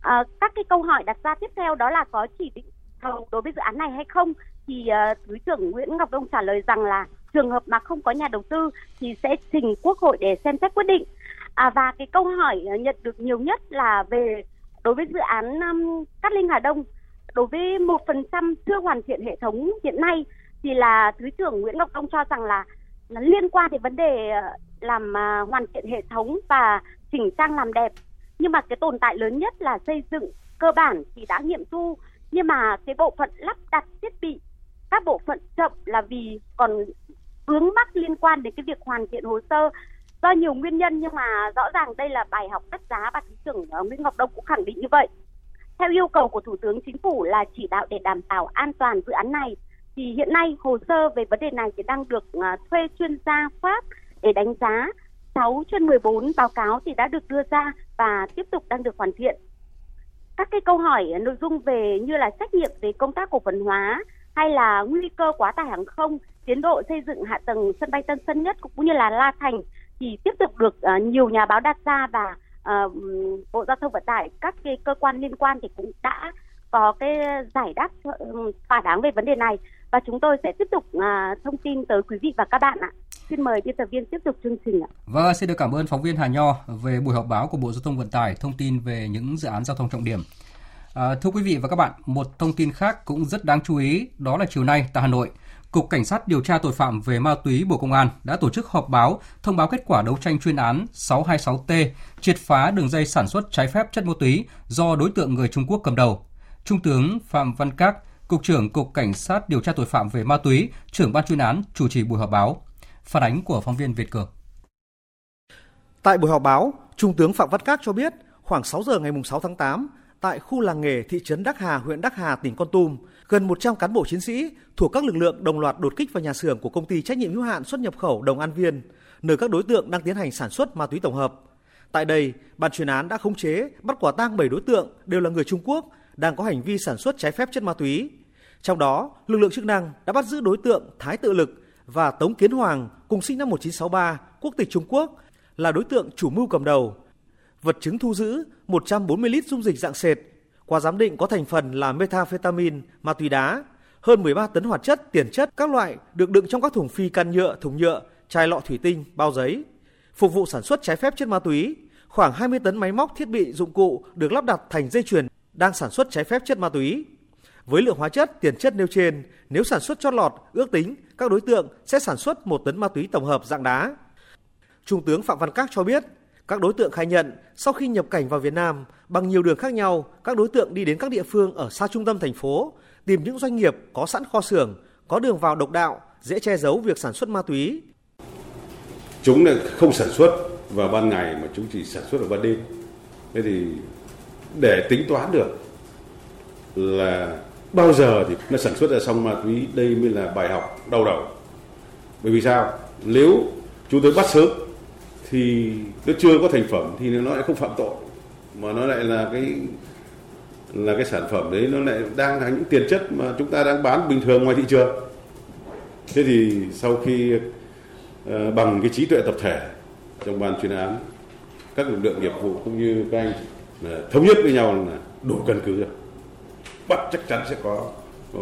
À, các cái câu hỏi đặt ra tiếp theo đó là có chỉ định thầu đối với dự án này hay không thì uh, Thứ trưởng Nguyễn Ngọc Đông trả lời rằng là trường hợp mà không có nhà đầu tư thì sẽ trình Quốc hội để xem xét quyết định. À, và cái câu hỏi nhận được nhiều nhất là về đối với dự án um, Cát Linh Hà Đông đối với một phần trăm chưa hoàn thiện hệ thống hiện nay thì là thứ trưởng Nguyễn Ngọc Đông cho rằng là, là liên quan đến vấn đề uh, làm uh, hoàn thiện hệ thống và chỉnh trang làm đẹp. Nhưng mà cái tồn tại lớn nhất là xây dựng cơ bản thì đã nghiệm thu. Nhưng mà cái bộ phận lắp đặt thiết bị các bộ phận chậm là vì còn vướng mắc liên quan đến cái việc hoàn thiện hồ sơ do nhiều nguyên nhân nhưng mà rõ ràng đây là bài học đắt giá và thứ trưởng ờ, Nguyễn Ngọc Đông cũng khẳng định như vậy. Theo yêu cầu của Thủ tướng Chính phủ là chỉ đạo để đảm bảo an toàn dự án này thì hiện nay hồ sơ về vấn đề này thì đang được ờ, thuê chuyên gia Pháp để đánh giá. 6 trên 14 báo cáo thì đã được đưa ra và tiếp tục đang được hoàn thiện. Các cái câu hỏi ờ, nội dung về như là trách nhiệm về công tác cổ phần hóa hay là nguy cơ quá tải hàng không, tiến độ xây dựng hạ tầng sân bay Tân Sơn Nhất cũng như là La Thành thì tiếp tục được uh, nhiều nhà báo đặt ra và uh, Bộ Giao thông Vận tải các cái cơ quan liên quan thì cũng đã có cái giải đáp ờ, thỏa đáng về vấn đề này và chúng tôi sẽ tiếp tục uh, thông tin tới quý vị và các bạn ạ. Xin mời biên tập viên tiếp tục chương trình ạ. Vâng, xin được cảm ơn phóng viên Hà Nho về buổi họp báo của Bộ Giao thông Vận tải thông tin về những dự án giao thông trọng điểm. À, thưa quý vị và các bạn, một thông tin khác cũng rất đáng chú ý đó là chiều nay tại Hà Nội, Cục Cảnh sát điều tra tội phạm về ma túy Bộ Công an đã tổ chức họp báo thông báo kết quả đấu tranh chuyên án 626T triệt phá đường dây sản xuất trái phép chất ma túy do đối tượng người Trung Quốc cầm đầu. Trung tướng Phạm Văn Các, Cục trưởng Cục Cảnh sát điều tra tội phạm về ma túy, trưởng ban chuyên án chủ trì buổi họp báo. Phản ánh của phóng viên Việt Cường. Tại buổi họp báo, Trung tướng Phạm Văn Các cho biết khoảng 6 giờ ngày 6 tháng 8, tại khu làng nghề thị trấn Đắc Hà, huyện Đắc Hà, tỉnh Con Tum, gần 100 cán bộ chiến sĩ thuộc các lực lượng đồng loạt đột kích vào nhà xưởng của công ty trách nhiệm hữu hạn xuất nhập khẩu Đồng An Viên, nơi các đối tượng đang tiến hành sản xuất ma túy tổng hợp. Tại đây, ban chuyên án đã khống chế, bắt quả tang 7 đối tượng đều là người Trung Quốc đang có hành vi sản xuất trái phép chất ma túy. Trong đó, lực lượng chức năng đã bắt giữ đối tượng Thái Tự Lực và Tống Kiến Hoàng cùng sinh năm 1963, quốc tịch Trung Quốc, là đối tượng chủ mưu cầm đầu. Vật chứng thu giữ 140 lít dung dịch dạng sệt, qua giám định có thành phần là methamphetamine, ma túy đá, hơn 13 tấn hoạt chất, tiền chất các loại được đựng trong các thùng phi can nhựa, thùng nhựa, chai lọ thủy tinh, bao giấy, phục vụ sản xuất trái phép chất ma túy. Khoảng 20 tấn máy móc thiết bị dụng cụ được lắp đặt thành dây chuyền đang sản xuất trái phép chất ma túy. Với lượng hóa chất, tiền chất nêu trên, nếu sản xuất chót lọt, ước tính các đối tượng sẽ sản xuất một tấn ma túy tổng hợp dạng đá. Trung tướng Phạm Văn Các cho biết, các đối tượng khai nhận sau khi nhập cảnh vào Việt Nam bằng nhiều đường khác nhau, các đối tượng đi đến các địa phương ở xa trung tâm thành phố, tìm những doanh nghiệp có sẵn kho xưởng, có đường vào độc đạo, dễ che giấu việc sản xuất ma túy. Chúng không sản xuất vào ban ngày mà chúng chỉ sản xuất vào ban đêm. Thế thì để tính toán được là bao giờ thì nó sản xuất ra xong ma túy đây mới là bài học đau đầu bởi vì sao nếu chúng tôi bắt sớm thì nó chưa có thành phẩm thì nó lại không phạm tội mà nó lại là cái là cái sản phẩm đấy nó lại đang là những tiền chất mà chúng ta đang bán bình thường ngoài thị trường. Thế thì sau khi uh, bằng cái trí tuệ tập thể trong ban chuyên án các lực lượng nghiệp vụ cũng như các anh uh, thống nhất với nhau là đủ căn cứ rồi. Bắt chắc chắn sẽ có. Có,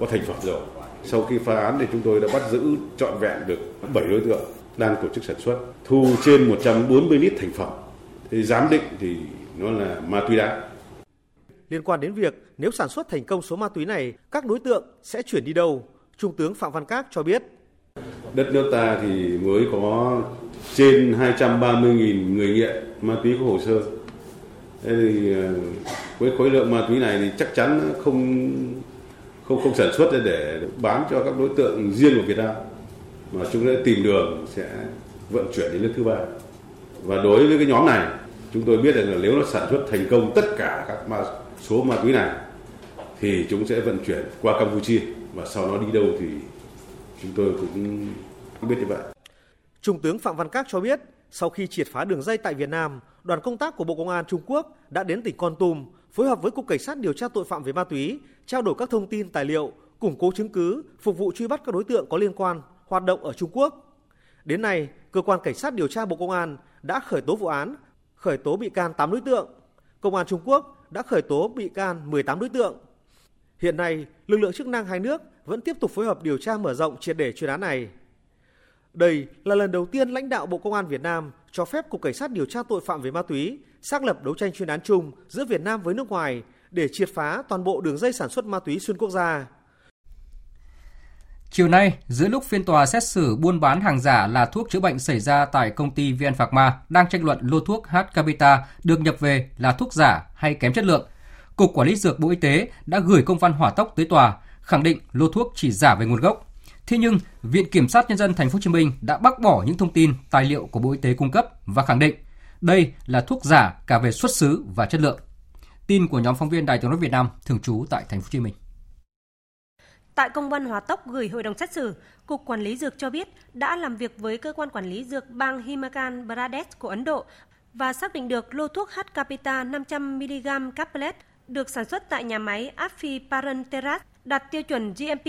có thành phẩm rồi. Sau khi phá án thì chúng tôi đã bắt giữ trọn vẹn được 7 đối tượng đang tổ chức sản xuất thu trên 140 lít thành phẩm thì giám định thì nó là ma túy đá Liên quan đến việc nếu sản xuất thành công số ma túy này, các đối tượng sẽ chuyển đi đâu? Trung tướng Phạm Văn Các cho biết. Đất nước ta thì mới có trên 230.000 người nghiện ma túy có hồ sơ. Thế thì ờ, với khối lượng ma túy này thì chắc chắn không không không sản xuất để bán cho các đối tượng riêng của Việt Nam mà chúng sẽ tìm đường sẽ vận chuyển đến nước thứ ba. Và đối với cái nhóm này, chúng tôi biết rằng là nếu nó sản xuất thành công tất cả các ma số ma túy này thì chúng sẽ vận chuyển qua Campuchia và sau đó đi đâu thì chúng tôi cũng không biết như vậy. Trung tướng Phạm Văn Các cho biết, sau khi triệt phá đường dây tại Việt Nam, đoàn công tác của Bộ Công an Trung Quốc đã đến tỉnh Con Tum phối hợp với Cục Cảnh sát điều tra tội phạm về ma túy, trao đổi các thông tin tài liệu, củng cố chứng cứ, phục vụ truy bắt các đối tượng có liên quan hoạt động ở Trung Quốc. Đến nay, cơ quan cảnh sát điều tra Bộ Công an đã khởi tố vụ án, khởi tố bị can 8 đối tượng. Công an Trung Quốc đã khởi tố bị can 18 đối tượng. Hiện nay, lực lượng chức năng hai nước vẫn tiếp tục phối hợp điều tra mở rộng triệt để chuyên án này. Đây là lần đầu tiên lãnh đạo Bộ Công an Việt Nam cho phép Cục Cảnh sát điều tra tội phạm về ma túy xác lập đấu tranh chuyên án chung giữa Việt Nam với nước ngoài để triệt phá toàn bộ đường dây sản xuất ma túy xuyên quốc gia. Chiều nay, giữa lúc phiên tòa xét xử buôn bán hàng giả là thuốc chữa bệnh xảy ra tại công ty VN Phạc Ma đang tranh luận lô thuốc H Capita được nhập về là thuốc giả hay kém chất lượng, Cục Quản lý Dược Bộ Y tế đã gửi công văn hỏa tốc tới tòa, khẳng định lô thuốc chỉ giả về nguồn gốc. Thế nhưng, Viện Kiểm sát Nhân dân Thành phố Hồ Chí Minh đã bác bỏ những thông tin, tài liệu của Bộ Y tế cung cấp và khẳng định đây là thuốc giả cả về xuất xứ và chất lượng. Tin của nhóm phóng viên Đài Tiếng nói Việt Nam thường trú tại Thành phố Hồ Chí Minh. Tại công văn hóa tốc gửi hội đồng xét xử, Cục Quản lý Dược cho biết đã làm việc với cơ quan quản lý dược bang Himachal Pradesh của Ấn Độ và xác định được lô thuốc H Capita 500mg Caplet được sản xuất tại nhà máy Afi Parenteras đạt tiêu chuẩn GMP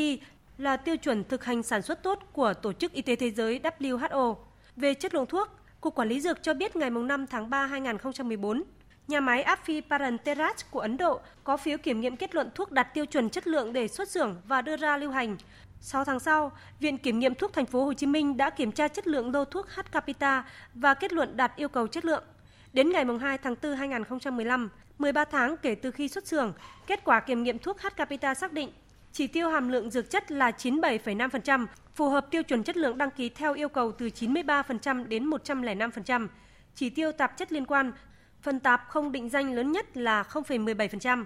là tiêu chuẩn thực hành sản xuất tốt của Tổ chức Y tế Thế giới WHO. Về chất lượng thuốc, Cục Quản lý Dược cho biết ngày 5 tháng 3 2014, nhà máy Afi Parenteras của Ấn Độ có phiếu kiểm nghiệm kết luận thuốc đạt tiêu chuẩn chất lượng để xuất xưởng và đưa ra lưu hành. 6 tháng sau, Viện Kiểm nghiệm thuốc Thành phố Hồ Chí Minh đã kiểm tra chất lượng lô thuốc H Capita và kết luận đạt yêu cầu chất lượng. Đến ngày 2 tháng 4 2015, 13 tháng kể từ khi xuất xưởng, kết quả kiểm nghiệm thuốc H Capita xác định chỉ tiêu hàm lượng dược chất là 97,5%, phù hợp tiêu chuẩn chất lượng đăng ký theo yêu cầu từ 93% đến 105%. Chỉ tiêu tạp chất liên quan, phần tạp không định danh lớn nhất là 0,17%.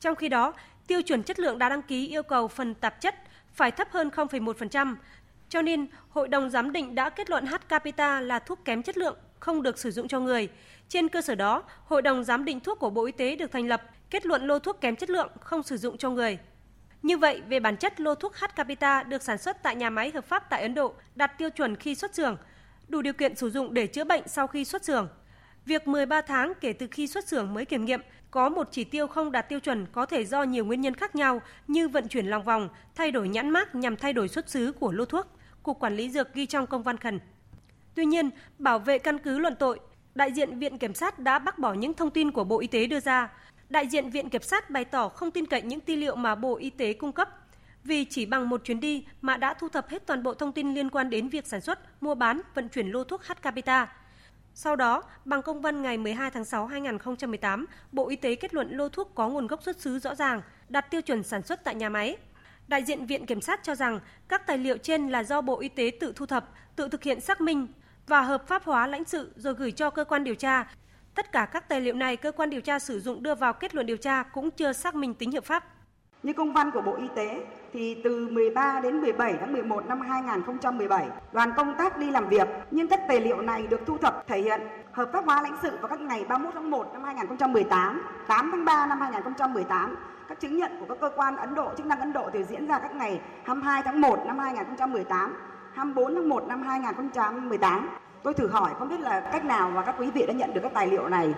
Trong khi đó, tiêu chuẩn chất lượng đã đăng ký yêu cầu phần tạp chất phải thấp hơn 0,1%, cho nên Hội đồng giám định đã kết luận H Capita là thuốc kém chất lượng, không được sử dụng cho người. Trên cơ sở đó, Hội đồng giám định thuốc của Bộ Y tế được thành lập, kết luận lô thuốc kém chất lượng không sử dụng cho người. Như vậy, về bản chất, lô thuốc H Capita được sản xuất tại nhà máy hợp pháp tại Ấn Độ, đạt tiêu chuẩn khi xuất xưởng, đủ điều kiện sử dụng để chữa bệnh sau khi xuất xưởng. Việc 13 tháng kể từ khi xuất xưởng mới kiểm nghiệm có một chỉ tiêu không đạt tiêu chuẩn có thể do nhiều nguyên nhân khác nhau như vận chuyển lòng vòng, thay đổi nhãn mác nhằm thay đổi xuất xứ của lô thuốc, Cục Quản lý Dược ghi trong công văn khẩn. Tuy nhiên, bảo vệ căn cứ luận tội, đại diện Viện Kiểm sát đã bác bỏ những thông tin của Bộ Y tế đưa ra. Đại diện Viện Kiểm sát bày tỏ không tin cậy những tư liệu mà Bộ Y tế cung cấp vì chỉ bằng một chuyến đi mà đã thu thập hết toàn bộ thông tin liên quan đến việc sản xuất, mua bán, vận chuyển lô thuốc H Capita. Sau đó, bằng công văn ngày 12 tháng 6 2018, Bộ Y tế kết luận lô thuốc có nguồn gốc xuất xứ rõ ràng, đạt tiêu chuẩn sản xuất tại nhà máy. Đại diện Viện Kiểm sát cho rằng các tài liệu trên là do Bộ Y tế tự thu thập, tự thực hiện xác minh và hợp pháp hóa lãnh sự rồi gửi cho cơ quan điều tra. Tất cả các tài liệu này cơ quan điều tra sử dụng đưa vào kết luận điều tra cũng chưa xác minh tính hợp pháp. Như công văn của Bộ Y tế thì từ 13 đến 17 tháng 11 năm 2017, đoàn công tác đi làm việc, nhưng các tài liệu này được thu thập thể hiện hợp pháp hóa lãnh sự vào các ngày 31 tháng 1 năm 2018, 8 tháng 3 năm 2018. Các chứng nhận của các cơ quan Ấn Độ, chức năng Ấn Độ thì diễn ra các ngày 22 tháng 1 năm 2018, 24 tháng 1 năm 2018. Tôi thử hỏi không biết là cách nào mà các quý vị đã nhận được các tài liệu này.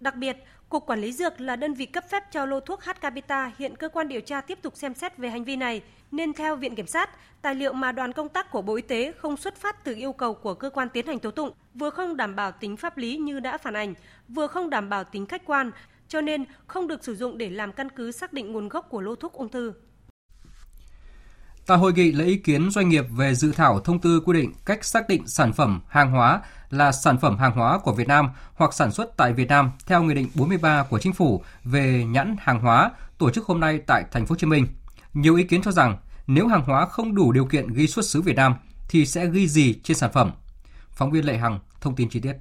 Đặc biệt, Cục Quản lý Dược là đơn vị cấp phép cho lô thuốc H Capita hiện cơ quan điều tra tiếp tục xem xét về hành vi này, nên theo Viện Kiểm sát, tài liệu mà đoàn công tác của Bộ Y tế không xuất phát từ yêu cầu của cơ quan tiến hành tố tụng, vừa không đảm bảo tính pháp lý như đã phản ảnh, vừa không đảm bảo tính khách quan, cho nên không được sử dụng để làm căn cứ xác định nguồn gốc của lô thuốc ung thư. Tại hội nghị lấy ý kiến doanh nghiệp về dự thảo thông tư quy định cách xác định sản phẩm hàng hóa là sản phẩm hàng hóa của Việt Nam hoặc sản xuất tại Việt Nam theo Nghị định 43 của Chính phủ về nhãn hàng hóa tổ chức hôm nay tại Thành phố Hồ Chí Minh. Nhiều ý kiến cho rằng nếu hàng hóa không đủ điều kiện ghi xuất xứ Việt Nam thì sẽ ghi gì trên sản phẩm? Phóng viên Lệ Hằng thông tin chi tiết.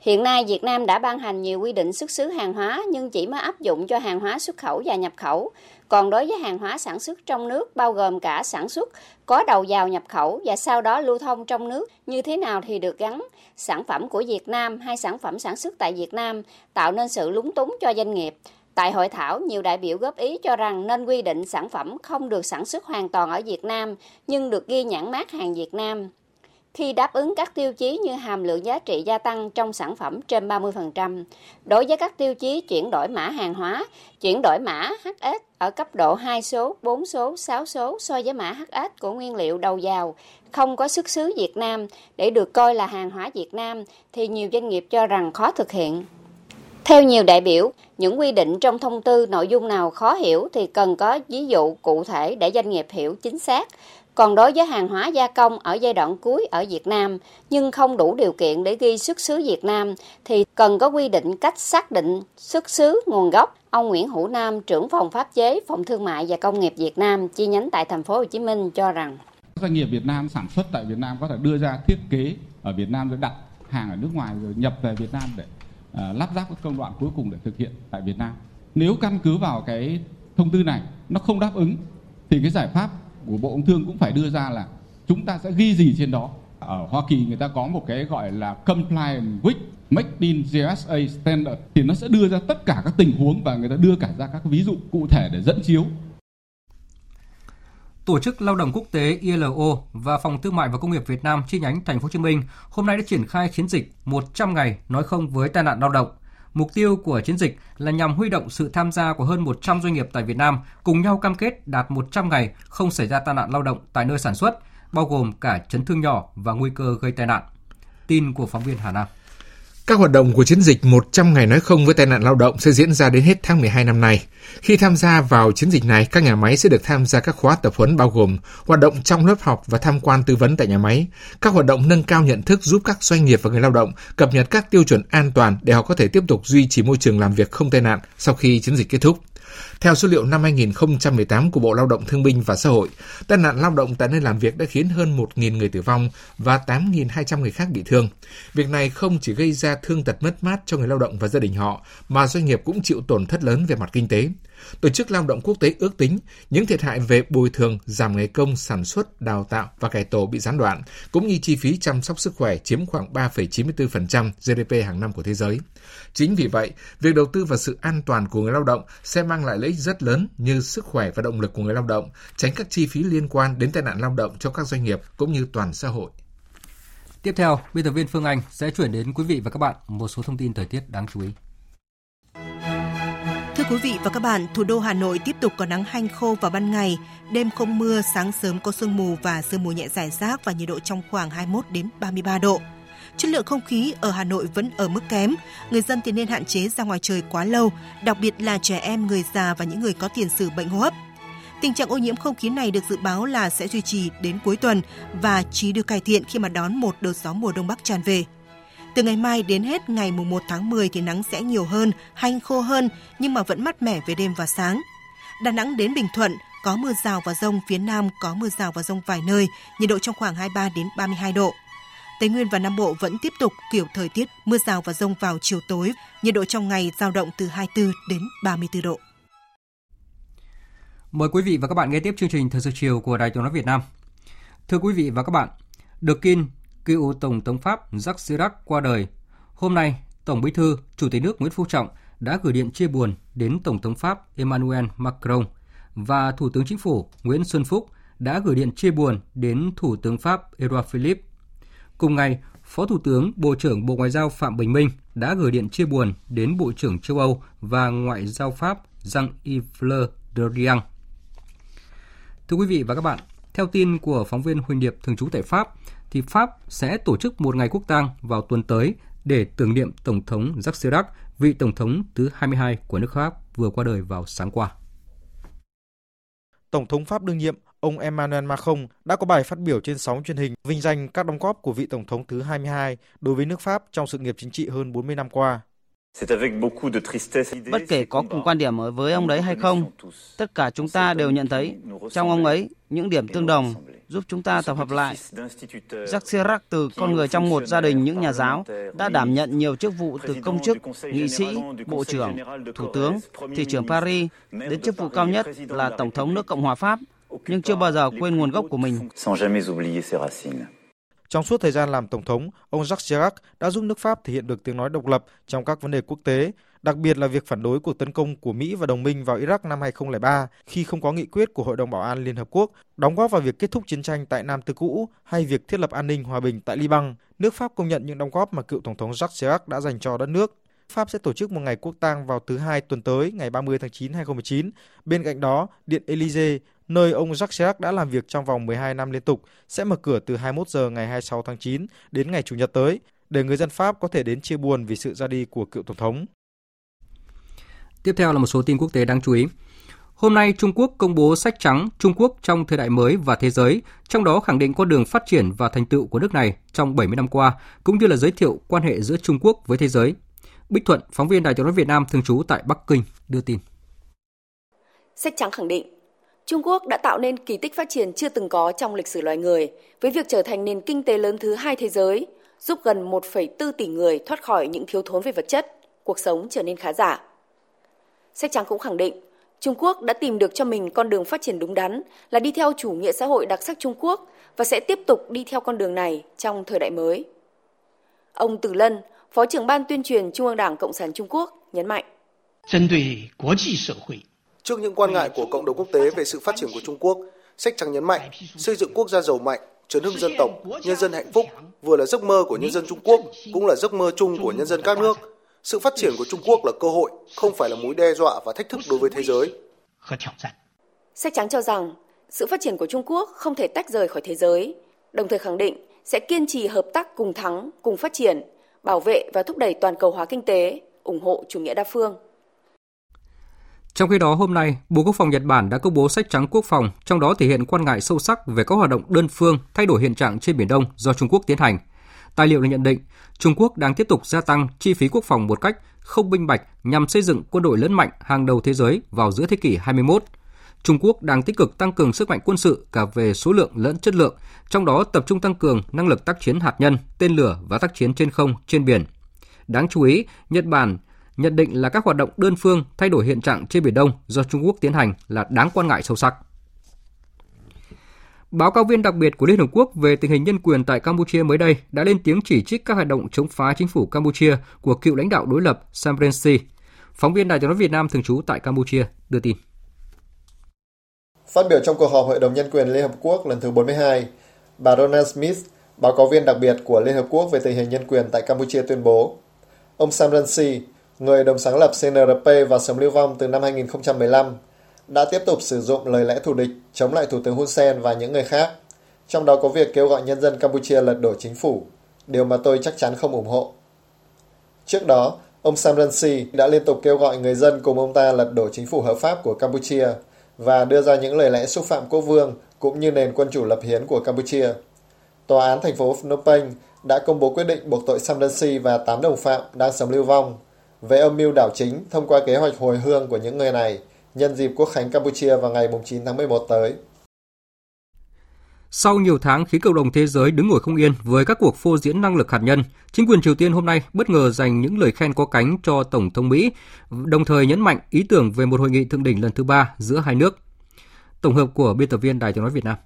Hiện nay, Việt Nam đã ban hành nhiều quy định xuất xứ hàng hóa nhưng chỉ mới áp dụng cho hàng hóa xuất khẩu và nhập khẩu. Còn đối với hàng hóa sản xuất trong nước bao gồm cả sản xuất, có đầu vào nhập khẩu và sau đó lưu thông trong nước như thế nào thì được gắn sản phẩm của Việt Nam hay sản phẩm sản xuất tại Việt Nam tạo nên sự lúng túng cho doanh nghiệp. Tại hội thảo, nhiều đại biểu góp ý cho rằng nên quy định sản phẩm không được sản xuất hoàn toàn ở Việt Nam nhưng được ghi nhãn mát hàng Việt Nam khi đáp ứng các tiêu chí như hàm lượng giá trị gia tăng trong sản phẩm trên 30%. Đối với các tiêu chí chuyển đổi mã hàng hóa, chuyển đổi mã HS ở cấp độ 2 số, 4 số, 6 số so với mã HS của nguyên liệu đầu vào không có xuất xứ Việt Nam để được coi là hàng hóa Việt Nam thì nhiều doanh nghiệp cho rằng khó thực hiện. Theo nhiều đại biểu, những quy định trong thông tư nội dung nào khó hiểu thì cần có ví dụ cụ thể để doanh nghiệp hiểu chính xác. Còn đối với hàng hóa gia công ở giai đoạn cuối ở Việt Nam nhưng không đủ điều kiện để ghi xuất xứ Việt Nam thì cần có quy định cách xác định xuất xứ nguồn gốc. Ông Nguyễn Hữu Nam, trưởng phòng pháp chế, phòng thương mại và công nghiệp Việt Nam chi nhánh tại thành phố Hồ Chí Minh cho rằng doanh nghiệp Việt Nam sản xuất tại Việt Nam có thể đưa ra thiết kế ở Việt Nam rồi đặt hàng ở nước ngoài rồi nhập về Việt Nam để uh, lắp ráp các công đoạn cuối cùng để thực hiện tại Việt Nam. Nếu căn cứ vào cái thông tư này nó không đáp ứng thì cái giải pháp của Bộ Công Thương cũng phải đưa ra là chúng ta sẽ ghi gì trên đó. Ở Hoa Kỳ người ta có một cái gọi là compliant with Make in GSA standard thì nó sẽ đưa ra tất cả các tình huống và người ta đưa cả ra các ví dụ cụ thể để dẫn chiếu Tổ chức Lao động Quốc tế ILO và Phòng Thương mại và Công nghiệp Việt Nam chi nhánh Thành phố Hồ Chí Minh hôm nay đã triển khai chiến dịch 100 ngày nói không với tai nạn lao động. Mục tiêu của chiến dịch là nhằm huy động sự tham gia của hơn 100 doanh nghiệp tại Việt Nam cùng nhau cam kết đạt 100 ngày không xảy ra tai nạn lao động tại nơi sản xuất, bao gồm cả chấn thương nhỏ và nguy cơ gây tai nạn. Tin của phóng viên Hà Nam. Các hoạt động của chiến dịch 100 ngày nói không với tai nạn lao động sẽ diễn ra đến hết tháng 12 năm nay. Khi tham gia vào chiến dịch này, các nhà máy sẽ được tham gia các khóa tập huấn bao gồm hoạt động trong lớp học và tham quan tư vấn tại nhà máy, các hoạt động nâng cao nhận thức giúp các doanh nghiệp và người lao động cập nhật các tiêu chuẩn an toàn để họ có thể tiếp tục duy trì môi trường làm việc không tai nạn sau khi chiến dịch kết thúc. Theo số liệu năm 2018 của Bộ Lao động Thương binh và Xã hội, tai nạn lao động tại nơi làm việc đã khiến hơn 1.000 người tử vong và 8.200 người khác bị thương. Việc này không chỉ gây ra thương tật mất mát cho người lao động và gia đình họ, mà doanh nghiệp cũng chịu tổn thất lớn về mặt kinh tế. Tổ chức Lao động Quốc tế ước tính những thiệt hại về bồi thường, giảm ngày công, sản xuất, đào tạo và cải tổ bị gián đoạn, cũng như chi phí chăm sóc sức khỏe chiếm khoảng 3,94% GDP hàng năm của thế giới. Chính vì vậy, việc đầu tư vào sự an toàn của người lao động sẽ mang lại lợi ích rất lớn như sức khỏe và động lực của người lao động, tránh các chi phí liên quan đến tai nạn lao động cho các doanh nghiệp cũng như toàn xã hội. Tiếp theo, biên tập viên Phương Anh sẽ chuyển đến quý vị và các bạn một số thông tin thời tiết đáng chú ý. Thưa quý vị và các bạn, thủ đô Hà Nội tiếp tục có nắng hanh khô vào ban ngày, đêm không mưa, sáng sớm có sương mù và sương mù nhẹ rải rác và nhiệt độ trong khoảng 21 đến 33 độ. Chất lượng không khí ở Hà Nội vẫn ở mức kém, người dân thì nên hạn chế ra ngoài trời quá lâu, đặc biệt là trẻ em, người già và những người có tiền sử bệnh hô hấp. Tình trạng ô nhiễm không khí này được dự báo là sẽ duy trì đến cuối tuần và chỉ được cải thiện khi mà đón một đợt gió mùa đông bắc tràn về. Từ ngày mai đến hết ngày mùng 1 tháng 10 thì nắng sẽ nhiều hơn, hanh khô hơn nhưng mà vẫn mát mẻ về đêm và sáng. Đà Nẵng đến Bình Thuận có mưa rào và rông, phía Nam có mưa rào và rông vài nơi, nhiệt độ trong khoảng 23 đến 32 độ. Tây Nguyên và Nam Bộ vẫn tiếp tục kiểu thời tiết mưa rào và rông vào chiều tối, nhiệt độ trong ngày dao động từ 24 đến 34 độ. Mời quý vị và các bạn nghe tiếp chương trình Thời sự chiều của Đài Tiếng nói Việt Nam. Thưa quý vị và các bạn, được Kin, cựu Tổng thống Pháp Jacques Chirac qua đời. Hôm nay, Tổng Bí thư, Chủ tịch nước Nguyễn Phú Trọng đã gửi điện chia buồn đến Tổng thống Pháp Emmanuel Macron và Thủ tướng Chính phủ Nguyễn Xuân Phúc đã gửi điện chia buồn đến Thủ tướng Pháp Edouard Philippe. Cùng ngày, Phó Thủ tướng Bộ trưởng Bộ Ngoại giao Phạm Bình Minh đã gửi điện chia buồn đến Bộ trưởng châu Âu và Ngoại giao Pháp Jean-Yves Le Drian. Thưa quý vị và các bạn, theo tin của phóng viên Huỳnh Điệp thường trú tại Pháp, thì Pháp sẽ tổ chức một ngày quốc tang vào tuần tới để tưởng niệm Tổng thống Jacques Chirac, vị Tổng thống thứ 22 của nước Pháp vừa qua đời vào sáng qua. Tổng thống Pháp đương nhiệm ông Emmanuel Macron đã có bài phát biểu trên sóng truyền hình vinh danh các đóng góp của vị Tổng thống thứ 22 đối với nước Pháp trong sự nghiệp chính trị hơn 40 năm qua. Bất kể có cùng quan điểm với ông đấy hay không, tất cả chúng ta đều nhận thấy trong ông ấy những điểm tương đồng giúp chúng ta tập hợp lại. Jacques Chirac từ con người trong một gia đình những nhà giáo đã đảm nhận nhiều chức vụ từ công chức, nghị sĩ, bộ trưởng, thủ tướng, thị trưởng Paris đến chức vụ cao nhất là Tổng thống nước Cộng hòa Pháp, nhưng chưa bao giờ quên nguồn gốc của mình. Trong suốt thời gian làm tổng thống, ông Jacques Chirac đã giúp nước Pháp thể hiện được tiếng nói độc lập trong các vấn đề quốc tế, đặc biệt là việc phản đối cuộc tấn công của Mỹ và đồng minh vào Iraq năm 2003 khi không có nghị quyết của Hội đồng Bảo an Liên Hợp Quốc, đóng góp vào việc kết thúc chiến tranh tại Nam Tư Cũ hay việc thiết lập an ninh hòa bình tại Liban. Nước Pháp công nhận những đóng góp mà cựu Tổng thống Jacques Chirac đã dành cho đất nước. Pháp sẽ tổ chức một ngày quốc tang vào thứ hai tuần tới, ngày 30 tháng 9 2019. Bên cạnh đó, Điện Elysee, nơi ông Jacques Chirac đã làm việc trong vòng 12 năm liên tục, sẽ mở cửa từ 21 giờ ngày 26 tháng 9 đến ngày Chủ nhật tới, để người dân Pháp có thể đến chia buồn vì sự ra đi của cựu Tổng thống. Tiếp theo là một số tin quốc tế đáng chú ý. Hôm nay, Trung Quốc công bố sách trắng Trung Quốc trong thời đại mới và thế giới, trong đó khẳng định con đường phát triển và thành tựu của nước này trong 70 năm qua, cũng như là giới thiệu quan hệ giữa Trung Quốc với thế giới. Bích Thuận, phóng viên Đài tiếng nói Việt Nam thường trú tại Bắc Kinh, đưa tin. Sách trắng khẳng định, Trung Quốc đã tạo nên kỳ tích phát triển chưa từng có trong lịch sử loài người, với việc trở thành nền kinh tế lớn thứ hai thế giới, giúp gần 1,4 tỷ người thoát khỏi những thiếu thốn về vật chất, cuộc sống trở nên khá giả. Sách trắng cũng khẳng định, Trung Quốc đã tìm được cho mình con đường phát triển đúng đắn là đi theo chủ nghĩa xã hội đặc sắc Trung Quốc và sẽ tiếp tục đi theo con đường này trong thời đại mới. Ông Từ Lân, Phó trưởng ban tuyên truyền Trung ương Đảng Cộng sản Trung Quốc nhấn mạnh. Trước những quan ngại của cộng đồng quốc tế về sự phát triển của Trung Quốc, sách trắng nhấn mạnh xây dựng quốc gia giàu mạnh, chấn hưng dân tộc, nhân dân hạnh phúc vừa là giấc mơ của nhân dân Trung Quốc, cũng là giấc mơ chung của nhân dân các nước. Sự phát triển của Trung Quốc là cơ hội, không phải là mối đe dọa và thách thức đối với thế giới. Sách trắng cho rằng sự phát triển của Trung Quốc không thể tách rời khỏi thế giới, đồng thời khẳng định sẽ kiên trì hợp tác cùng thắng, cùng phát triển, bảo vệ và thúc đẩy toàn cầu hóa kinh tế, ủng hộ chủ nghĩa đa phương. Trong khi đó, hôm nay, Bộ Quốc phòng Nhật Bản đã công bố sách trắng quốc phòng, trong đó thể hiện quan ngại sâu sắc về các hoạt động đơn phương thay đổi hiện trạng trên Biển Đông do Trung Quốc tiến hành. Tài liệu được nhận định, Trung Quốc đang tiếp tục gia tăng chi phí quốc phòng một cách không minh bạch nhằm xây dựng quân đội lớn mạnh hàng đầu thế giới vào giữa thế kỷ 21. Trung Quốc đang tích cực tăng cường sức mạnh quân sự cả về số lượng lẫn chất lượng, trong đó tập trung tăng cường năng lực tác chiến hạt nhân, tên lửa và tác chiến trên không, trên biển. Đáng chú ý, Nhật Bản nhận định là các hoạt động đơn phương thay đổi hiện trạng trên Biển Đông do Trung Quốc tiến hành là đáng quan ngại sâu sắc. Báo cáo viên đặc biệt của Liên Hợp Quốc về tình hình nhân quyền tại Campuchia mới đây đã lên tiếng chỉ trích các hoạt động chống phá chính phủ Campuchia của cựu lãnh đạo đối lập samrensi Phóng viên Đài tiếng nói Việt Nam thường trú tại Campuchia đưa tin. Phát biểu trong cuộc họp Hội đồng Nhân quyền Liên Hợp Quốc lần thứ 42, bà Donald Smith, báo cáo viên đặc biệt của Liên Hợp Quốc về tình hình nhân quyền tại Campuchia tuyên bố, ông samrensi người đồng sáng lập CNRP và sống lưu vong từ năm 2015, đã tiếp tục sử dụng lời lẽ thù địch chống lại Thủ tướng Hun Sen và những người khác, trong đó có việc kêu gọi nhân dân Campuchia lật đổ chính phủ, điều mà tôi chắc chắn không ủng hộ. Trước đó, ông Sam Rainsy đã liên tục kêu gọi người dân cùng ông ta lật đổ chính phủ hợp pháp của Campuchia và đưa ra những lời lẽ xúc phạm quốc vương cũng như nền quân chủ lập hiến của Campuchia. Tòa án thành phố Phnom Penh đã công bố quyết định buộc tội Sam Rainsy và 8 đồng phạm đang sống lưu vong về âm mưu đảo chính thông qua kế hoạch hồi hương của những người này nhân dịp Quốc khánh Campuchia vào ngày 9 tháng 11 tới. Sau nhiều tháng khí cầu đồng thế giới đứng ngồi không yên với các cuộc phô diễn năng lực hạt nhân, chính quyền Triều Tiên hôm nay bất ngờ dành những lời khen có cánh cho Tổng thống Mỹ, đồng thời nhấn mạnh ý tưởng về một hội nghị thượng đỉnh lần thứ ba giữa hai nước. Tổng hợp của biên tập viên Đài tiếng nói Việt Nam.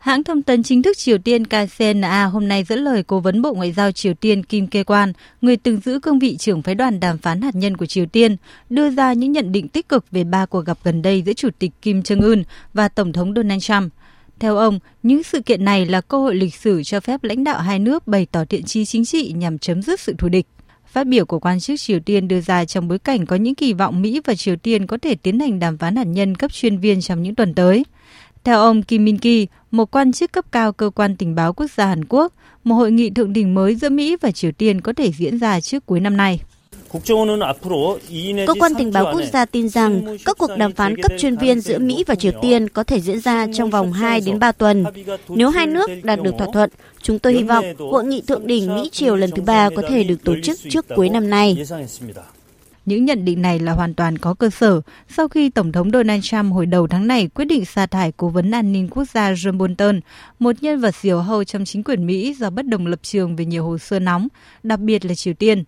Hãng thông tấn chính thức Triều Tiên KCNA hôm nay dẫn lời cố vấn Bộ Ngoại giao Triều Tiên Kim Kê Quan, người từng giữ cương vị trưởng phái đoàn đàm phán hạt nhân của Triều Tiên, đưa ra những nhận định tích cực về ba cuộc gặp gần đây giữa Chủ tịch Kim Jong-un và Tổng thống Donald Trump. Theo ông, những sự kiện này là cơ hội lịch sử cho phép lãnh đạo hai nước bày tỏ thiện chí chính trị nhằm chấm dứt sự thù địch. Phát biểu của quan chức Triều Tiên đưa ra trong bối cảnh có những kỳ vọng Mỹ và Triều Tiên có thể tiến hành đàm phán hạt nhân cấp chuyên viên trong những tuần tới. Theo ông Kim Min Ki, một quan chức cấp cao cơ quan tình báo quốc gia Hàn Quốc, một hội nghị thượng đỉnh mới giữa Mỹ và Triều Tiên có thể diễn ra trước cuối năm nay. Cơ quan tình báo quốc gia tin rằng các cuộc đàm phán cấp chuyên viên giữa Mỹ và Triều Tiên có thể diễn ra trong vòng 2 đến 3 tuần. Nếu hai nước đạt được thỏa thuận, chúng tôi hy vọng hội nghị thượng đỉnh Mỹ-Triều lần thứ ba có thể được tổ chức trước cuối năm nay. Những nhận định này là hoàn toàn có cơ sở sau khi Tổng thống Donald Trump hồi đầu tháng này quyết định sa thải cố vấn an ninh quốc gia John Bolton, một nhân vật diều hâu trong chính quyền Mỹ do bất đồng lập trường về nhiều hồ sơ nóng, đặc biệt là Triều Tiên.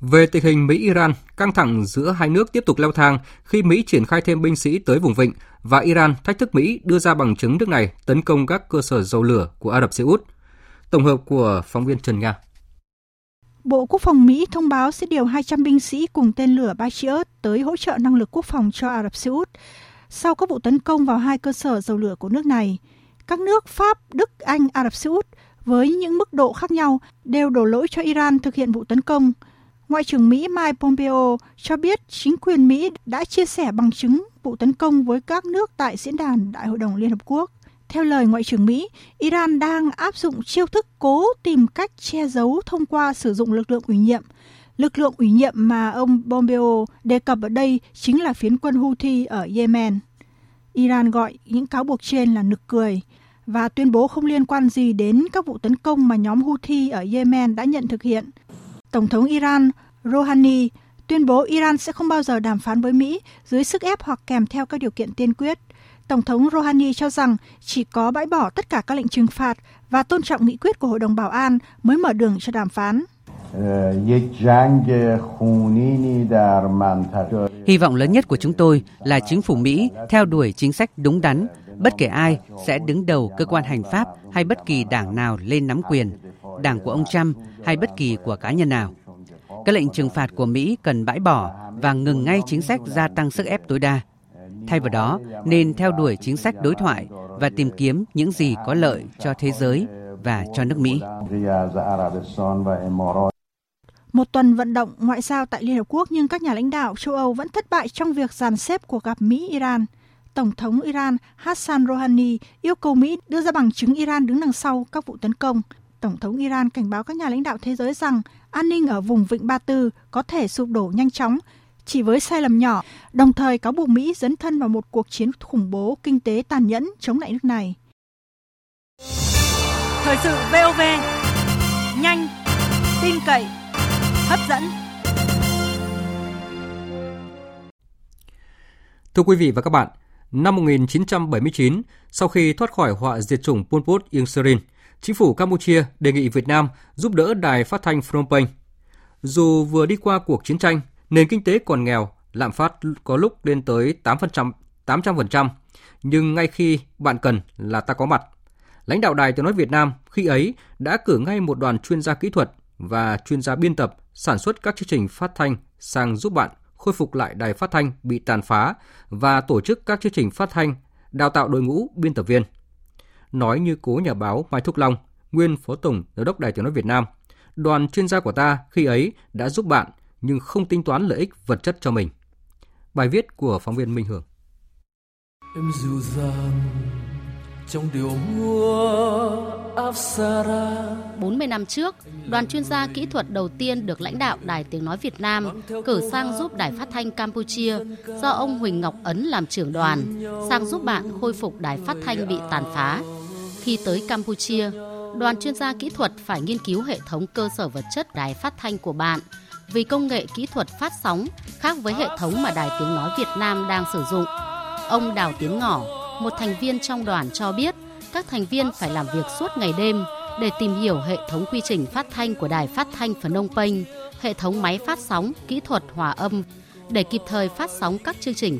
Về tình hình Mỹ-Iran, căng thẳng giữa hai nước tiếp tục leo thang khi Mỹ triển khai thêm binh sĩ tới vùng vịnh và Iran thách thức Mỹ đưa ra bằng chứng nước này tấn công các cơ sở dầu lửa của Ả Rập Xê Út. Tổng hợp của phóng viên Trần Nga. Bộ Quốc phòng Mỹ thông báo sẽ điều 200 binh sĩ cùng tên lửa Patriot tới hỗ trợ năng lực quốc phòng cho Ả Rập Xê Út sau các vụ tấn công vào hai cơ sở dầu lửa của nước này. Các nước Pháp, Đức, Anh, Ả Rập Xê Út với những mức độ khác nhau đều đổ lỗi cho Iran thực hiện vụ tấn công. Ngoại trưởng Mỹ Mike Pompeo cho biết chính quyền Mỹ đã chia sẻ bằng chứng vụ tấn công với các nước tại diễn đàn Đại hội đồng Liên Hợp Quốc. Theo lời Ngoại trưởng Mỹ, Iran đang áp dụng chiêu thức cố tìm cách che giấu thông qua sử dụng lực lượng ủy nhiệm. Lực lượng ủy nhiệm mà ông Pompeo đề cập ở đây chính là phiến quân Houthi ở Yemen. Iran gọi những cáo buộc trên là nực cười và tuyên bố không liên quan gì đến các vụ tấn công mà nhóm Houthi ở Yemen đã nhận thực hiện. Tổng thống Iran Rouhani tuyên bố Iran sẽ không bao giờ đàm phán với Mỹ dưới sức ép hoặc kèm theo các điều kiện tiên quyết. Tổng thống Rouhani cho rằng chỉ có bãi bỏ tất cả các lệnh trừng phạt và tôn trọng nghị quyết của Hội đồng Bảo an mới mở đường cho đàm phán. Hy vọng lớn nhất của chúng tôi là chính phủ Mỹ theo đuổi chính sách đúng đắn, bất kể ai sẽ đứng đầu cơ quan hành pháp hay bất kỳ đảng nào lên nắm quyền, đảng của ông Trump hay bất kỳ của cá nhân nào. Các lệnh trừng phạt của Mỹ cần bãi bỏ và ngừng ngay chính sách gia tăng sức ép tối đa. Thay vào đó, nên theo đuổi chính sách đối thoại và tìm kiếm những gì có lợi cho thế giới và cho nước Mỹ. Một tuần vận động ngoại giao tại Liên Hợp Quốc nhưng các nhà lãnh đạo châu Âu vẫn thất bại trong việc dàn xếp cuộc gặp Mỹ-Iran. Tổng thống Iran Hassan Rouhani yêu cầu Mỹ đưa ra bằng chứng Iran đứng đằng sau các vụ tấn công. Tổng thống Iran cảnh báo các nhà lãnh đạo thế giới rằng an ninh ở vùng Vịnh Ba Tư có thể sụp đổ nhanh chóng chỉ với sai lầm nhỏ, đồng thời cáo buộc Mỹ dấn thân vào một cuộc chiến khủng bố kinh tế tàn nhẫn chống lại nước này. Thời sự VOV, nhanh, tin cậy, hấp dẫn. Thưa quý vị và các bạn, năm 1979, sau khi thoát khỏi họa diệt chủng Pol Pot Ieng Serin, chính phủ Campuchia đề nghị Việt Nam giúp đỡ đài phát thanh Phnom Penh. Dù vừa đi qua cuộc chiến tranh, nền kinh tế còn nghèo, lạm phát có lúc lên tới 8%, 800%, nhưng ngay khi bạn cần là ta có mặt. Lãnh đạo Đài Tiếng nói Việt Nam khi ấy đã cử ngay một đoàn chuyên gia kỹ thuật và chuyên gia biên tập sản xuất các chương trình phát thanh sang giúp bạn khôi phục lại đài phát thanh bị tàn phá và tổ chức các chương trình phát thanh, đào tạo đội ngũ biên tập viên. Nói như cố nhà báo Mai Thúc Long, nguyên phó tổng giám đốc Đài Tiếng nói Việt Nam, đoàn chuyên gia của ta khi ấy đã giúp bạn nhưng không tính toán lợi ích vật chất cho mình. Bài viết của phóng viên Minh Hưởng. Em dịu dàng trong điều mùa Apsara. 40 năm trước, đoàn chuyên gia kỹ thuật đầu tiên được lãnh đạo Đài Tiếng Nói Việt Nam cử sang giúp Đài Phát thanh Campuchia do ông Huỳnh Ngọc Ấn làm trưởng đoàn, sang giúp bạn khôi phục đài phát thanh bị tàn phá. Khi tới Campuchia, đoàn chuyên gia kỹ thuật phải nghiên cứu hệ thống cơ sở vật chất đài phát thanh của bạn – vì công nghệ kỹ thuật phát sóng khác với hệ thống mà Đài Tiếng Nói Việt Nam đang sử dụng. Ông Đào Tiến Ngỏ, một thành viên trong đoàn cho biết, các thành viên phải làm việc suốt ngày đêm để tìm hiểu hệ thống quy trình phát thanh của Đài Phát thanh Phnom Penh, hệ thống máy phát sóng, kỹ thuật hòa âm để kịp thời phát sóng các chương trình.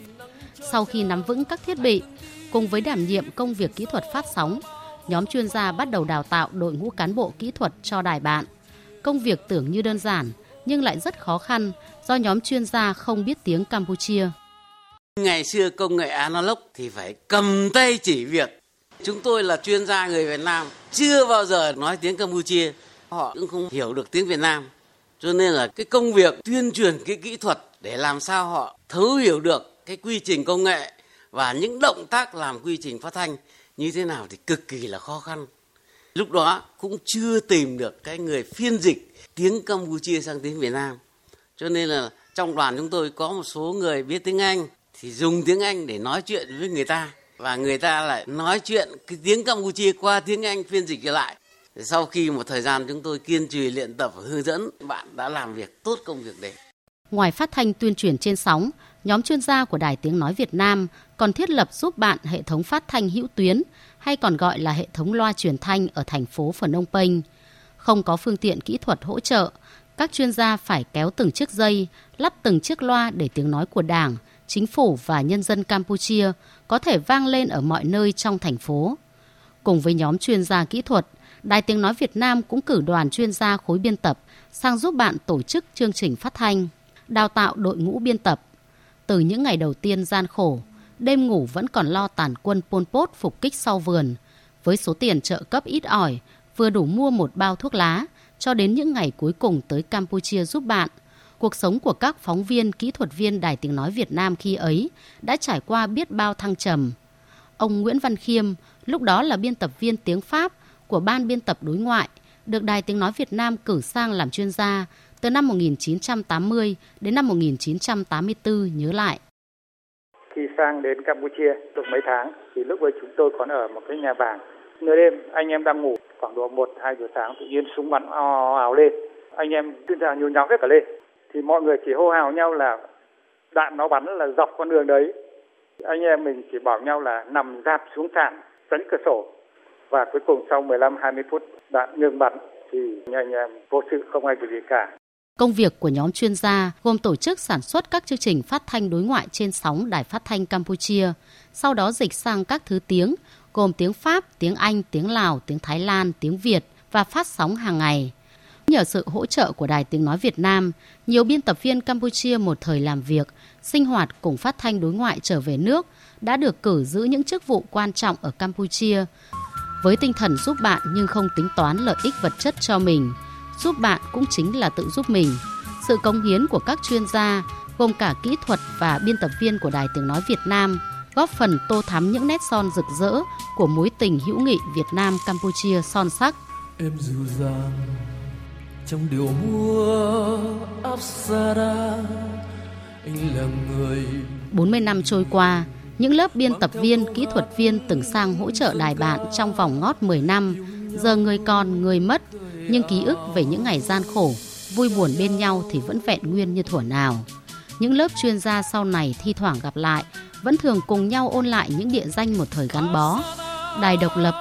Sau khi nắm vững các thiết bị, cùng với đảm nhiệm công việc kỹ thuật phát sóng, nhóm chuyên gia bắt đầu đào tạo đội ngũ cán bộ kỹ thuật cho đài bạn. Công việc tưởng như đơn giản, nhưng lại rất khó khăn do nhóm chuyên gia không biết tiếng Campuchia. Ngày xưa công nghệ analog thì phải cầm tay chỉ việc. Chúng tôi là chuyên gia người Việt Nam, chưa bao giờ nói tiếng Campuchia. Họ cũng không hiểu được tiếng Việt Nam. Cho nên là cái công việc tuyên truyền cái kỹ thuật để làm sao họ thấu hiểu được cái quy trình công nghệ và những động tác làm quy trình phát thanh như thế nào thì cực kỳ là khó khăn. Lúc đó cũng chưa tìm được cái người phiên dịch tiếng Campuchia sang tiếng Việt Nam. Cho nên là trong đoàn chúng tôi có một số người biết tiếng Anh thì dùng tiếng Anh để nói chuyện với người ta và người ta lại nói chuyện cái tiếng Campuchia qua tiếng Anh phiên dịch lại. Sau khi một thời gian chúng tôi kiên trì luyện tập và hướng dẫn, bạn đã làm việc tốt công việc đấy. Ngoài phát thanh tuyên truyền trên sóng, nhóm chuyên gia của Đài Tiếng Nói Việt Nam còn thiết lập giúp bạn hệ thống phát thanh hữu tuyến hay còn gọi là hệ thống loa truyền thanh ở thành phố Phnom Penh – không có phương tiện kỹ thuật hỗ trợ, các chuyên gia phải kéo từng chiếc dây, lắp từng chiếc loa để tiếng nói của Đảng, chính phủ và nhân dân Campuchia có thể vang lên ở mọi nơi trong thành phố. Cùng với nhóm chuyên gia kỹ thuật, Đài Tiếng Nói Việt Nam cũng cử đoàn chuyên gia khối biên tập sang giúp bạn tổ chức chương trình phát thanh, đào tạo đội ngũ biên tập. Từ những ngày đầu tiên gian khổ, đêm ngủ vẫn còn lo tàn quân Pol Pot phục kích sau vườn. Với số tiền trợ cấp ít ỏi, vừa đủ mua một bao thuốc lá cho đến những ngày cuối cùng tới Campuchia giúp bạn. Cuộc sống của các phóng viên, kỹ thuật viên Đài Tiếng Nói Việt Nam khi ấy đã trải qua biết bao thăng trầm. Ông Nguyễn Văn Khiêm, lúc đó là biên tập viên tiếng Pháp của Ban biên tập đối ngoại, được Đài Tiếng Nói Việt Nam cử sang làm chuyên gia từ năm 1980 đến năm 1984 nhớ lại. Khi sang đến Campuchia được mấy tháng thì lúc ấy chúng tôi còn ở một cái nhà vàng Nửa đêm anh em đang ngủ khoảng độ 1 2 giờ sáng tự nhiên súng bắn ào ào lên. Anh em tuyên ra nhốn nháo hết cả lên. Thì mọi người chỉ hô hào nhau là đạn nó bắn là dọc con đường đấy. Anh em mình chỉ bảo nhau là nằm dạp xuống sàn tránh cửa sổ và cuối cùng sau 15 20 phút đạn ngừng bắn thì anh em vô sự không ai gì cả. Công việc của nhóm chuyên gia gồm tổ chức sản xuất các chương trình phát thanh đối ngoại trên sóng đài phát thanh Campuchia, sau đó dịch sang các thứ tiếng gồm tiếng Pháp, tiếng Anh, tiếng Lào, tiếng Thái Lan, tiếng Việt và phát sóng hàng ngày. Nhờ sự hỗ trợ của Đài Tiếng Nói Việt Nam, nhiều biên tập viên Campuchia một thời làm việc, sinh hoạt cùng phát thanh đối ngoại trở về nước đã được cử giữ những chức vụ quan trọng ở Campuchia với tinh thần giúp bạn nhưng không tính toán lợi ích vật chất cho mình. Giúp bạn cũng chính là tự giúp mình. Sự công hiến của các chuyên gia, gồm cả kỹ thuật và biên tập viên của Đài Tiếng Nói Việt Nam, góp phần tô thắm những nét son rực rỡ của mối tình hữu nghị Việt Nam Campuchia son sắc. Em dịu dàng trong điều mua Apsara anh là người 40 năm trôi qua, những lớp biên tập viên, kỹ thuật viên từng sang hỗ trợ đài bạn trong vòng ngót 10 năm, giờ người còn, người mất, nhưng ký ức về những ngày gian khổ, vui buồn bên nhau thì vẫn vẹn nguyên như thuở nào. Những lớp chuyên gia sau này thi thoảng gặp lại, vẫn thường cùng nhau ôn lại những địa danh một thời gắn bó. Đài độc lập,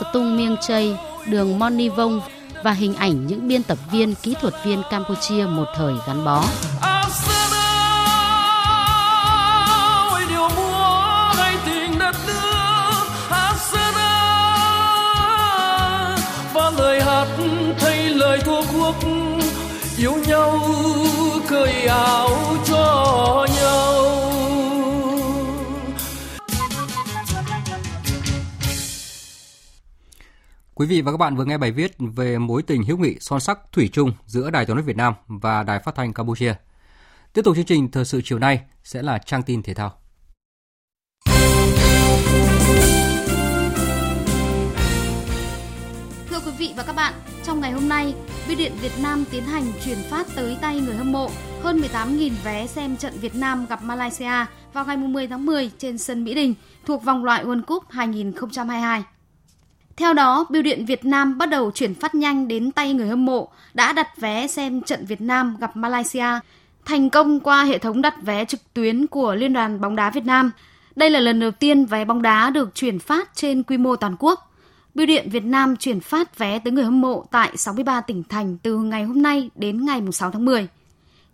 Stung Miêng Chây, đường Moni Vong và hình ảnh những biên tập viên, kỹ thuật viên Campuchia một thời gắn bó. yêu nhau cười áo cho nhau Quý vị và các bạn vừa nghe bài viết về mối tình hữu nghị son sắc thủy chung giữa Đài Tiếng nói Việt Nam và Đài Phát thanh Campuchia. Tiếp tục chương trình thời sự chiều nay sẽ là trang tin thể thao. Thưa quý vị và các bạn, trong ngày hôm nay, Bưu điện Việt Nam tiến hành chuyển phát tới tay người hâm mộ hơn 18.000 vé xem trận Việt Nam gặp Malaysia vào ngày 10 tháng 10 trên sân Mỹ Đình thuộc vòng loại World Cup 2022. Theo đó, Bưu điện Việt Nam bắt đầu chuyển phát nhanh đến tay người hâm mộ đã đặt vé xem trận Việt Nam gặp Malaysia thành công qua hệ thống đặt vé trực tuyến của Liên đoàn bóng đá Việt Nam. Đây là lần đầu tiên vé bóng đá được chuyển phát trên quy mô toàn quốc. Bưu điện Việt Nam chuyển phát vé tới người hâm mộ tại 63 tỉnh thành từ ngày hôm nay đến ngày 6 tháng 10.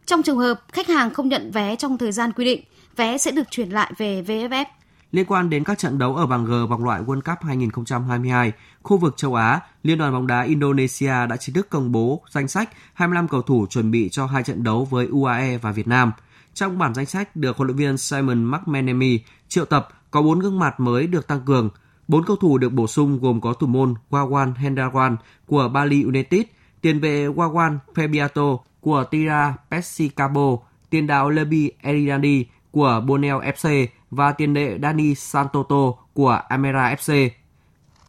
Trong trường hợp khách hàng không nhận vé trong thời gian quy định, vé sẽ được chuyển lại về VFF. Liên quan đến các trận đấu ở bảng G vòng loại World Cup 2022, khu vực châu Á, Liên đoàn bóng đá Indonesia đã chính thức công bố danh sách 25 cầu thủ chuẩn bị cho hai trận đấu với UAE và Việt Nam. Trong bản danh sách được huấn luyện viên Simon McManamy triệu tập có 4 gương mặt mới được tăng cường – Bốn cầu thủ được bổ sung gồm có thủ môn Wawan Hendrawan của Bali United, tiền vệ Wawan Febiato của Tira Pesicabo, tiền đạo Lebi Eridani của Bonel FC và tiền vệ Dani Santoto của Amera FC.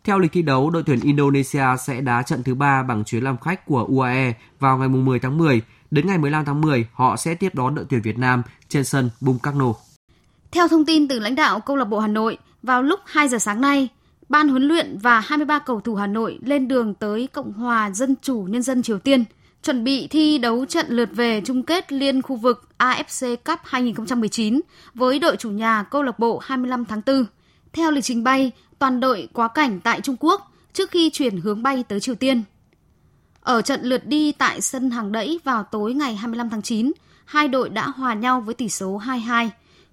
Theo lịch thi đấu, đội tuyển Indonesia sẽ đá trận thứ ba bằng chuyến làm khách của UAE vào ngày 10 tháng 10. Đến ngày 15 tháng 10, họ sẽ tiếp đón đội tuyển Việt Nam trên sân Bung Karno. Theo thông tin từ lãnh đạo câu lạc bộ Hà Nội, vào lúc 2 giờ sáng nay, ban huấn luyện và 23 cầu thủ Hà Nội lên đường tới Cộng hòa Dân chủ Nhân dân Triều Tiên, chuẩn bị thi đấu trận lượt về chung kết liên khu vực AFC Cup 2019 với đội chủ nhà câu lạc bộ 25 tháng 4. Theo lịch trình bay, toàn đội quá cảnh tại Trung Quốc trước khi chuyển hướng bay tới Triều Tiên. Ở trận lượt đi tại sân hàng đẫy vào tối ngày 25 tháng 9, hai đội đã hòa nhau với tỷ số 2-2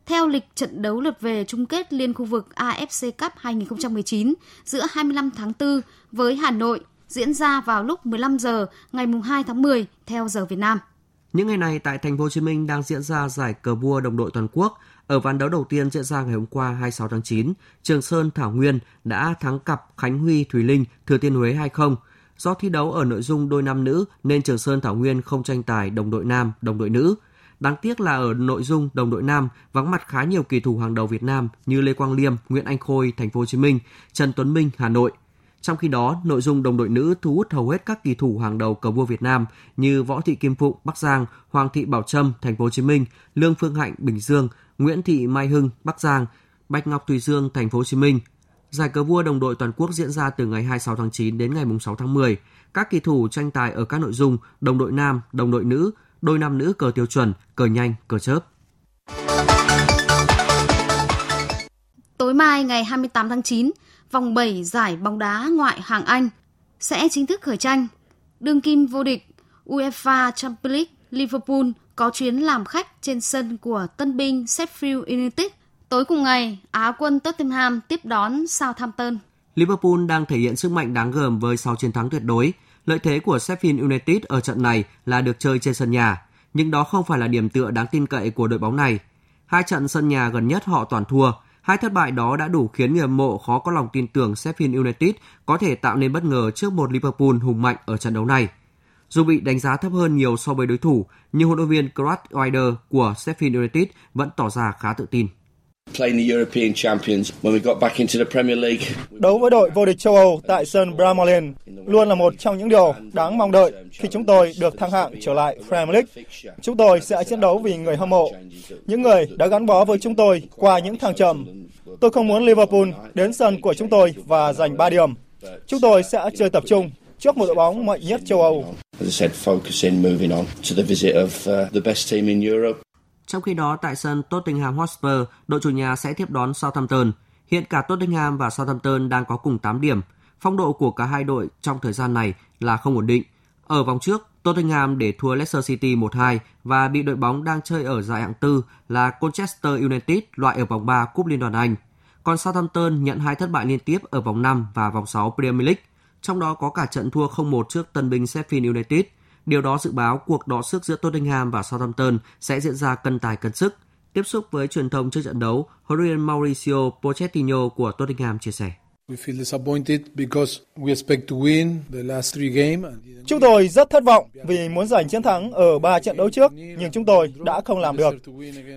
theo lịch trận đấu lượt về chung kết liên khu vực AFC Cup 2019 giữa 25 tháng 4 với Hà Nội diễn ra vào lúc 15 giờ ngày 2 tháng 10 theo giờ Việt Nam. Những ngày này tại thành phố Hồ Chí Minh đang diễn ra giải cờ vua đồng đội toàn quốc. Ở ván đấu đầu tiên diễn ra ngày hôm qua 26 tháng 9, Trường Sơn Thảo Nguyên đã thắng cặp Khánh Huy Thùy Linh Thừa Thiên Huế 2-0. Do thi đấu ở nội dung đôi nam nữ nên Trường Sơn Thảo Nguyên không tranh tài đồng đội nam, đồng đội nữ. Đáng tiếc là ở nội dung đồng đội nam vắng mặt khá nhiều kỳ thủ hàng đầu Việt Nam như Lê Quang Liêm, Nguyễn Anh Khôi, Thành phố Hồ Chí Minh, Trần Tuấn Minh, Hà Nội. Trong khi đó, nội dung đồng đội nữ thu hút hầu hết các kỳ thủ hàng đầu cờ vua Việt Nam như Võ Thị Kim Phụng, Bắc Giang, Hoàng Thị Bảo Trâm, Thành phố Hồ Chí Minh, Lương Phương Hạnh, Bình Dương, Nguyễn Thị Mai Hưng, Bắc Giang, Bạch Ngọc Thùy Dương, Thành phố Hồ Chí Minh. Giải cờ vua đồng đội toàn quốc diễn ra từ ngày 26 tháng 9 đến ngày 6 tháng 10. Các kỳ thủ tranh tài ở các nội dung đồng đội nam, đồng đội nữ, đôi nam nữ cờ tiêu chuẩn, cờ nhanh, cờ chớp. Tối mai ngày 28 tháng 9, vòng 7 giải bóng đá ngoại hạng Anh sẽ chính thức khởi tranh. Đương kim vô địch UEFA Champions League Liverpool có chuyến làm khách trên sân của tân binh Sheffield United. Tối cùng ngày, Á quân Tottenham tiếp đón Southampton. Liverpool đang thể hiện sức mạnh đáng gờm với 6 chiến thắng tuyệt đối. Lợi thế của Sheffield United ở trận này là được chơi trên sân nhà, nhưng đó không phải là điểm tựa đáng tin cậy của đội bóng này. Hai trận sân nhà gần nhất họ toàn thua, Hai thất bại đó đã đủ khiến người hâm mộ khó có lòng tin tưởng Sheffield United có thể tạo nên bất ngờ trước một Liverpool hùng mạnh ở trận đấu này. Dù bị đánh giá thấp hơn nhiều so với đối thủ, nhưng huấn luyện viên Craig Ryder của Sheffield United vẫn tỏ ra khá tự tin. Đấu với đội vô địch châu Âu tại sân Bramall luôn là một trong những điều đáng mong đợi khi chúng tôi được thăng hạng trở lại Premier League. Chúng tôi sẽ chiến đấu vì người hâm mộ, những người đã gắn bó với chúng tôi qua những thăng trầm. Tôi không muốn Liverpool đến sân của chúng tôi và giành 3 điểm. Chúng tôi sẽ chơi tập trung trước một đội bóng mạnh nhất châu Âu. Trong khi đó, tại sân Tottenham Hotspur, đội chủ nhà sẽ tiếp đón Southampton. Hiện cả Tottenham và Southampton đang có cùng 8 điểm. Phong độ của cả hai đội trong thời gian này là không ổn định. Ở vòng trước, Tottenham để thua Leicester City 1-2 và bị đội bóng đang chơi ở giải hạng tư là Colchester United loại ở vòng 3 Cúp Liên đoàn Anh. Còn Southampton nhận hai thất bại liên tiếp ở vòng 5 và vòng 6 Premier League, trong đó có cả trận thua 0-1 trước tân binh Sheffield United – Điều đó dự báo cuộc đọ sức giữa Tottenham và Southampton sẽ diễn ra cân tài cân sức. Tiếp xúc với truyền thông trước trận đấu, huấn luyện Mauricio Pochettino của Tottenham chia sẻ. Chúng tôi rất thất vọng vì muốn giành chiến thắng ở ba trận đấu trước, nhưng chúng tôi đã không làm được.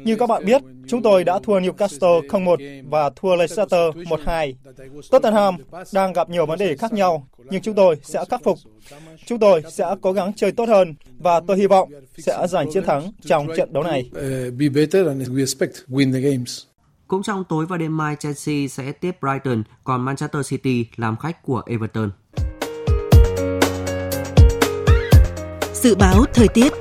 Như các bạn biết, chúng tôi đã thua Newcastle 0-1 và thua Leicester 1-2. Tottenham đang gặp nhiều vấn đề khác nhau, nhưng chúng tôi sẽ khắc phục. Chúng tôi sẽ cố gắng chơi tốt hơn và tôi hy vọng sẽ giành chiến thắng trong trận đấu này. Cũng trong tối và đêm mai, Chelsea sẽ tiếp Brighton, còn Manchester City làm khách của Everton. Dự báo thời tiết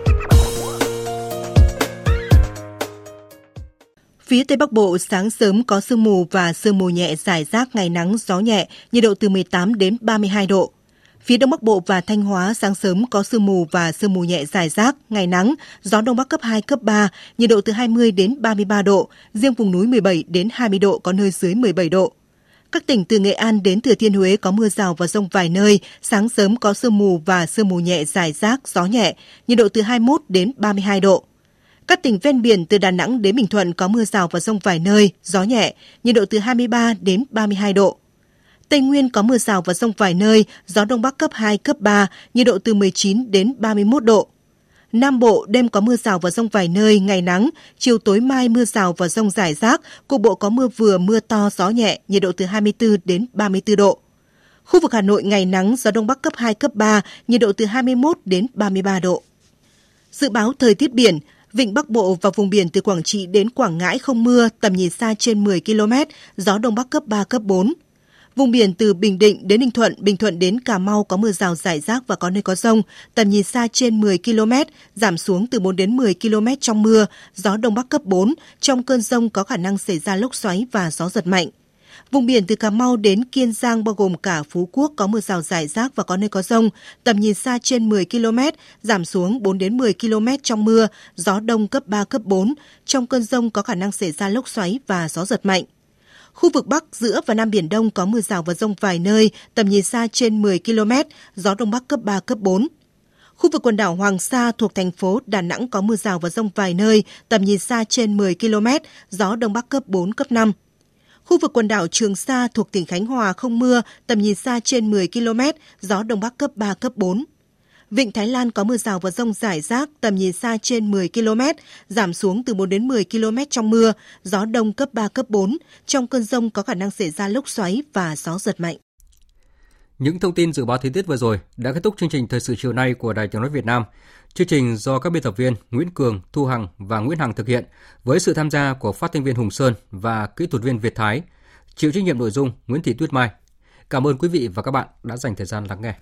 Phía Tây Bắc Bộ sáng sớm có sương mù và sương mù nhẹ rải rác ngày nắng gió nhẹ, nhiệt độ từ 18 đến 32 độ. Phía Đông Bắc Bộ và Thanh Hóa sáng sớm có sương mù và sương mù nhẹ dài rác, ngày nắng, gió Đông Bắc cấp 2, cấp 3, nhiệt độ từ 20 đến 33 độ, riêng vùng núi 17 đến 20 độ, có nơi dưới 17 độ. Các tỉnh từ Nghệ An đến Thừa Thiên Huế có mưa rào và rông vài nơi, sáng sớm có sương mù và sương mù nhẹ dài rác, gió nhẹ, nhiệt độ từ 21 đến 32 độ. Các tỉnh ven biển từ Đà Nẵng đến Bình Thuận có mưa rào và rông vài nơi, gió nhẹ, nhiệt độ từ 23 đến 32 độ. Tây Nguyên có mưa rào và rông vài nơi, gió Đông Bắc cấp 2, cấp 3, nhiệt độ từ 19 đến 31 độ. Nam Bộ đêm có mưa rào và rông vài nơi, ngày nắng, chiều tối mai mưa rào và rông rải rác, cục bộ có mưa vừa mưa to, gió nhẹ, nhiệt độ từ 24 đến 34 độ. Khu vực Hà Nội ngày nắng, gió Đông Bắc cấp 2, cấp 3, nhiệt độ từ 21 đến 33 độ. Dự báo thời tiết biển, Vịnh Bắc Bộ và vùng biển từ Quảng Trị đến Quảng Ngãi không mưa, tầm nhìn xa trên 10 km, gió Đông Bắc cấp 3, cấp 4. Vùng biển từ Bình Định đến Ninh Thuận, Bình Thuận đến Cà Mau có mưa rào rải rác và có nơi có rông, tầm nhìn xa trên 10 km, giảm xuống từ 4 đến 10 km trong mưa, gió Đông Bắc cấp 4, trong cơn rông có khả năng xảy ra lốc xoáy và gió giật mạnh. Vùng biển từ Cà Mau đến Kiên Giang bao gồm cả Phú Quốc có mưa rào rải rác và có nơi có rông, tầm nhìn xa trên 10 km, giảm xuống 4 đến 10 km trong mưa, gió đông cấp 3 cấp 4, trong cơn rông có khả năng xảy ra lốc xoáy và gió giật mạnh. Khu vực Bắc, giữa và Nam Biển Đông có mưa rào và rông vài nơi, tầm nhìn xa trên 10 km, gió Đông Bắc cấp 3, cấp 4. Khu vực quần đảo Hoàng Sa thuộc thành phố Đà Nẵng có mưa rào và rông vài nơi, tầm nhìn xa trên 10 km, gió Đông Bắc cấp 4, cấp 5. Khu vực quần đảo Trường Sa thuộc tỉnh Khánh Hòa không mưa, tầm nhìn xa trên 10 km, gió Đông Bắc cấp 3, cấp 4. Vịnh Thái Lan có mưa rào và rông rải rác, tầm nhìn xa trên 10 km, giảm xuống từ 4 đến 10 km trong mưa, gió đông cấp 3, cấp 4. Trong cơn rông có khả năng xảy ra lốc xoáy và gió giật mạnh. Những thông tin dự báo thời tiết vừa rồi đã kết thúc chương trình thời sự chiều nay của Đài Tiếng nói Việt Nam. Chương trình do các biên tập viên Nguyễn Cường, Thu Hằng và Nguyễn Hằng thực hiện với sự tham gia của phát thanh viên Hùng Sơn và kỹ thuật viên Việt Thái. Chịu trách nhiệm nội dung Nguyễn Thị Tuyết Mai. Cảm ơn quý vị và các bạn đã dành thời gian lắng nghe.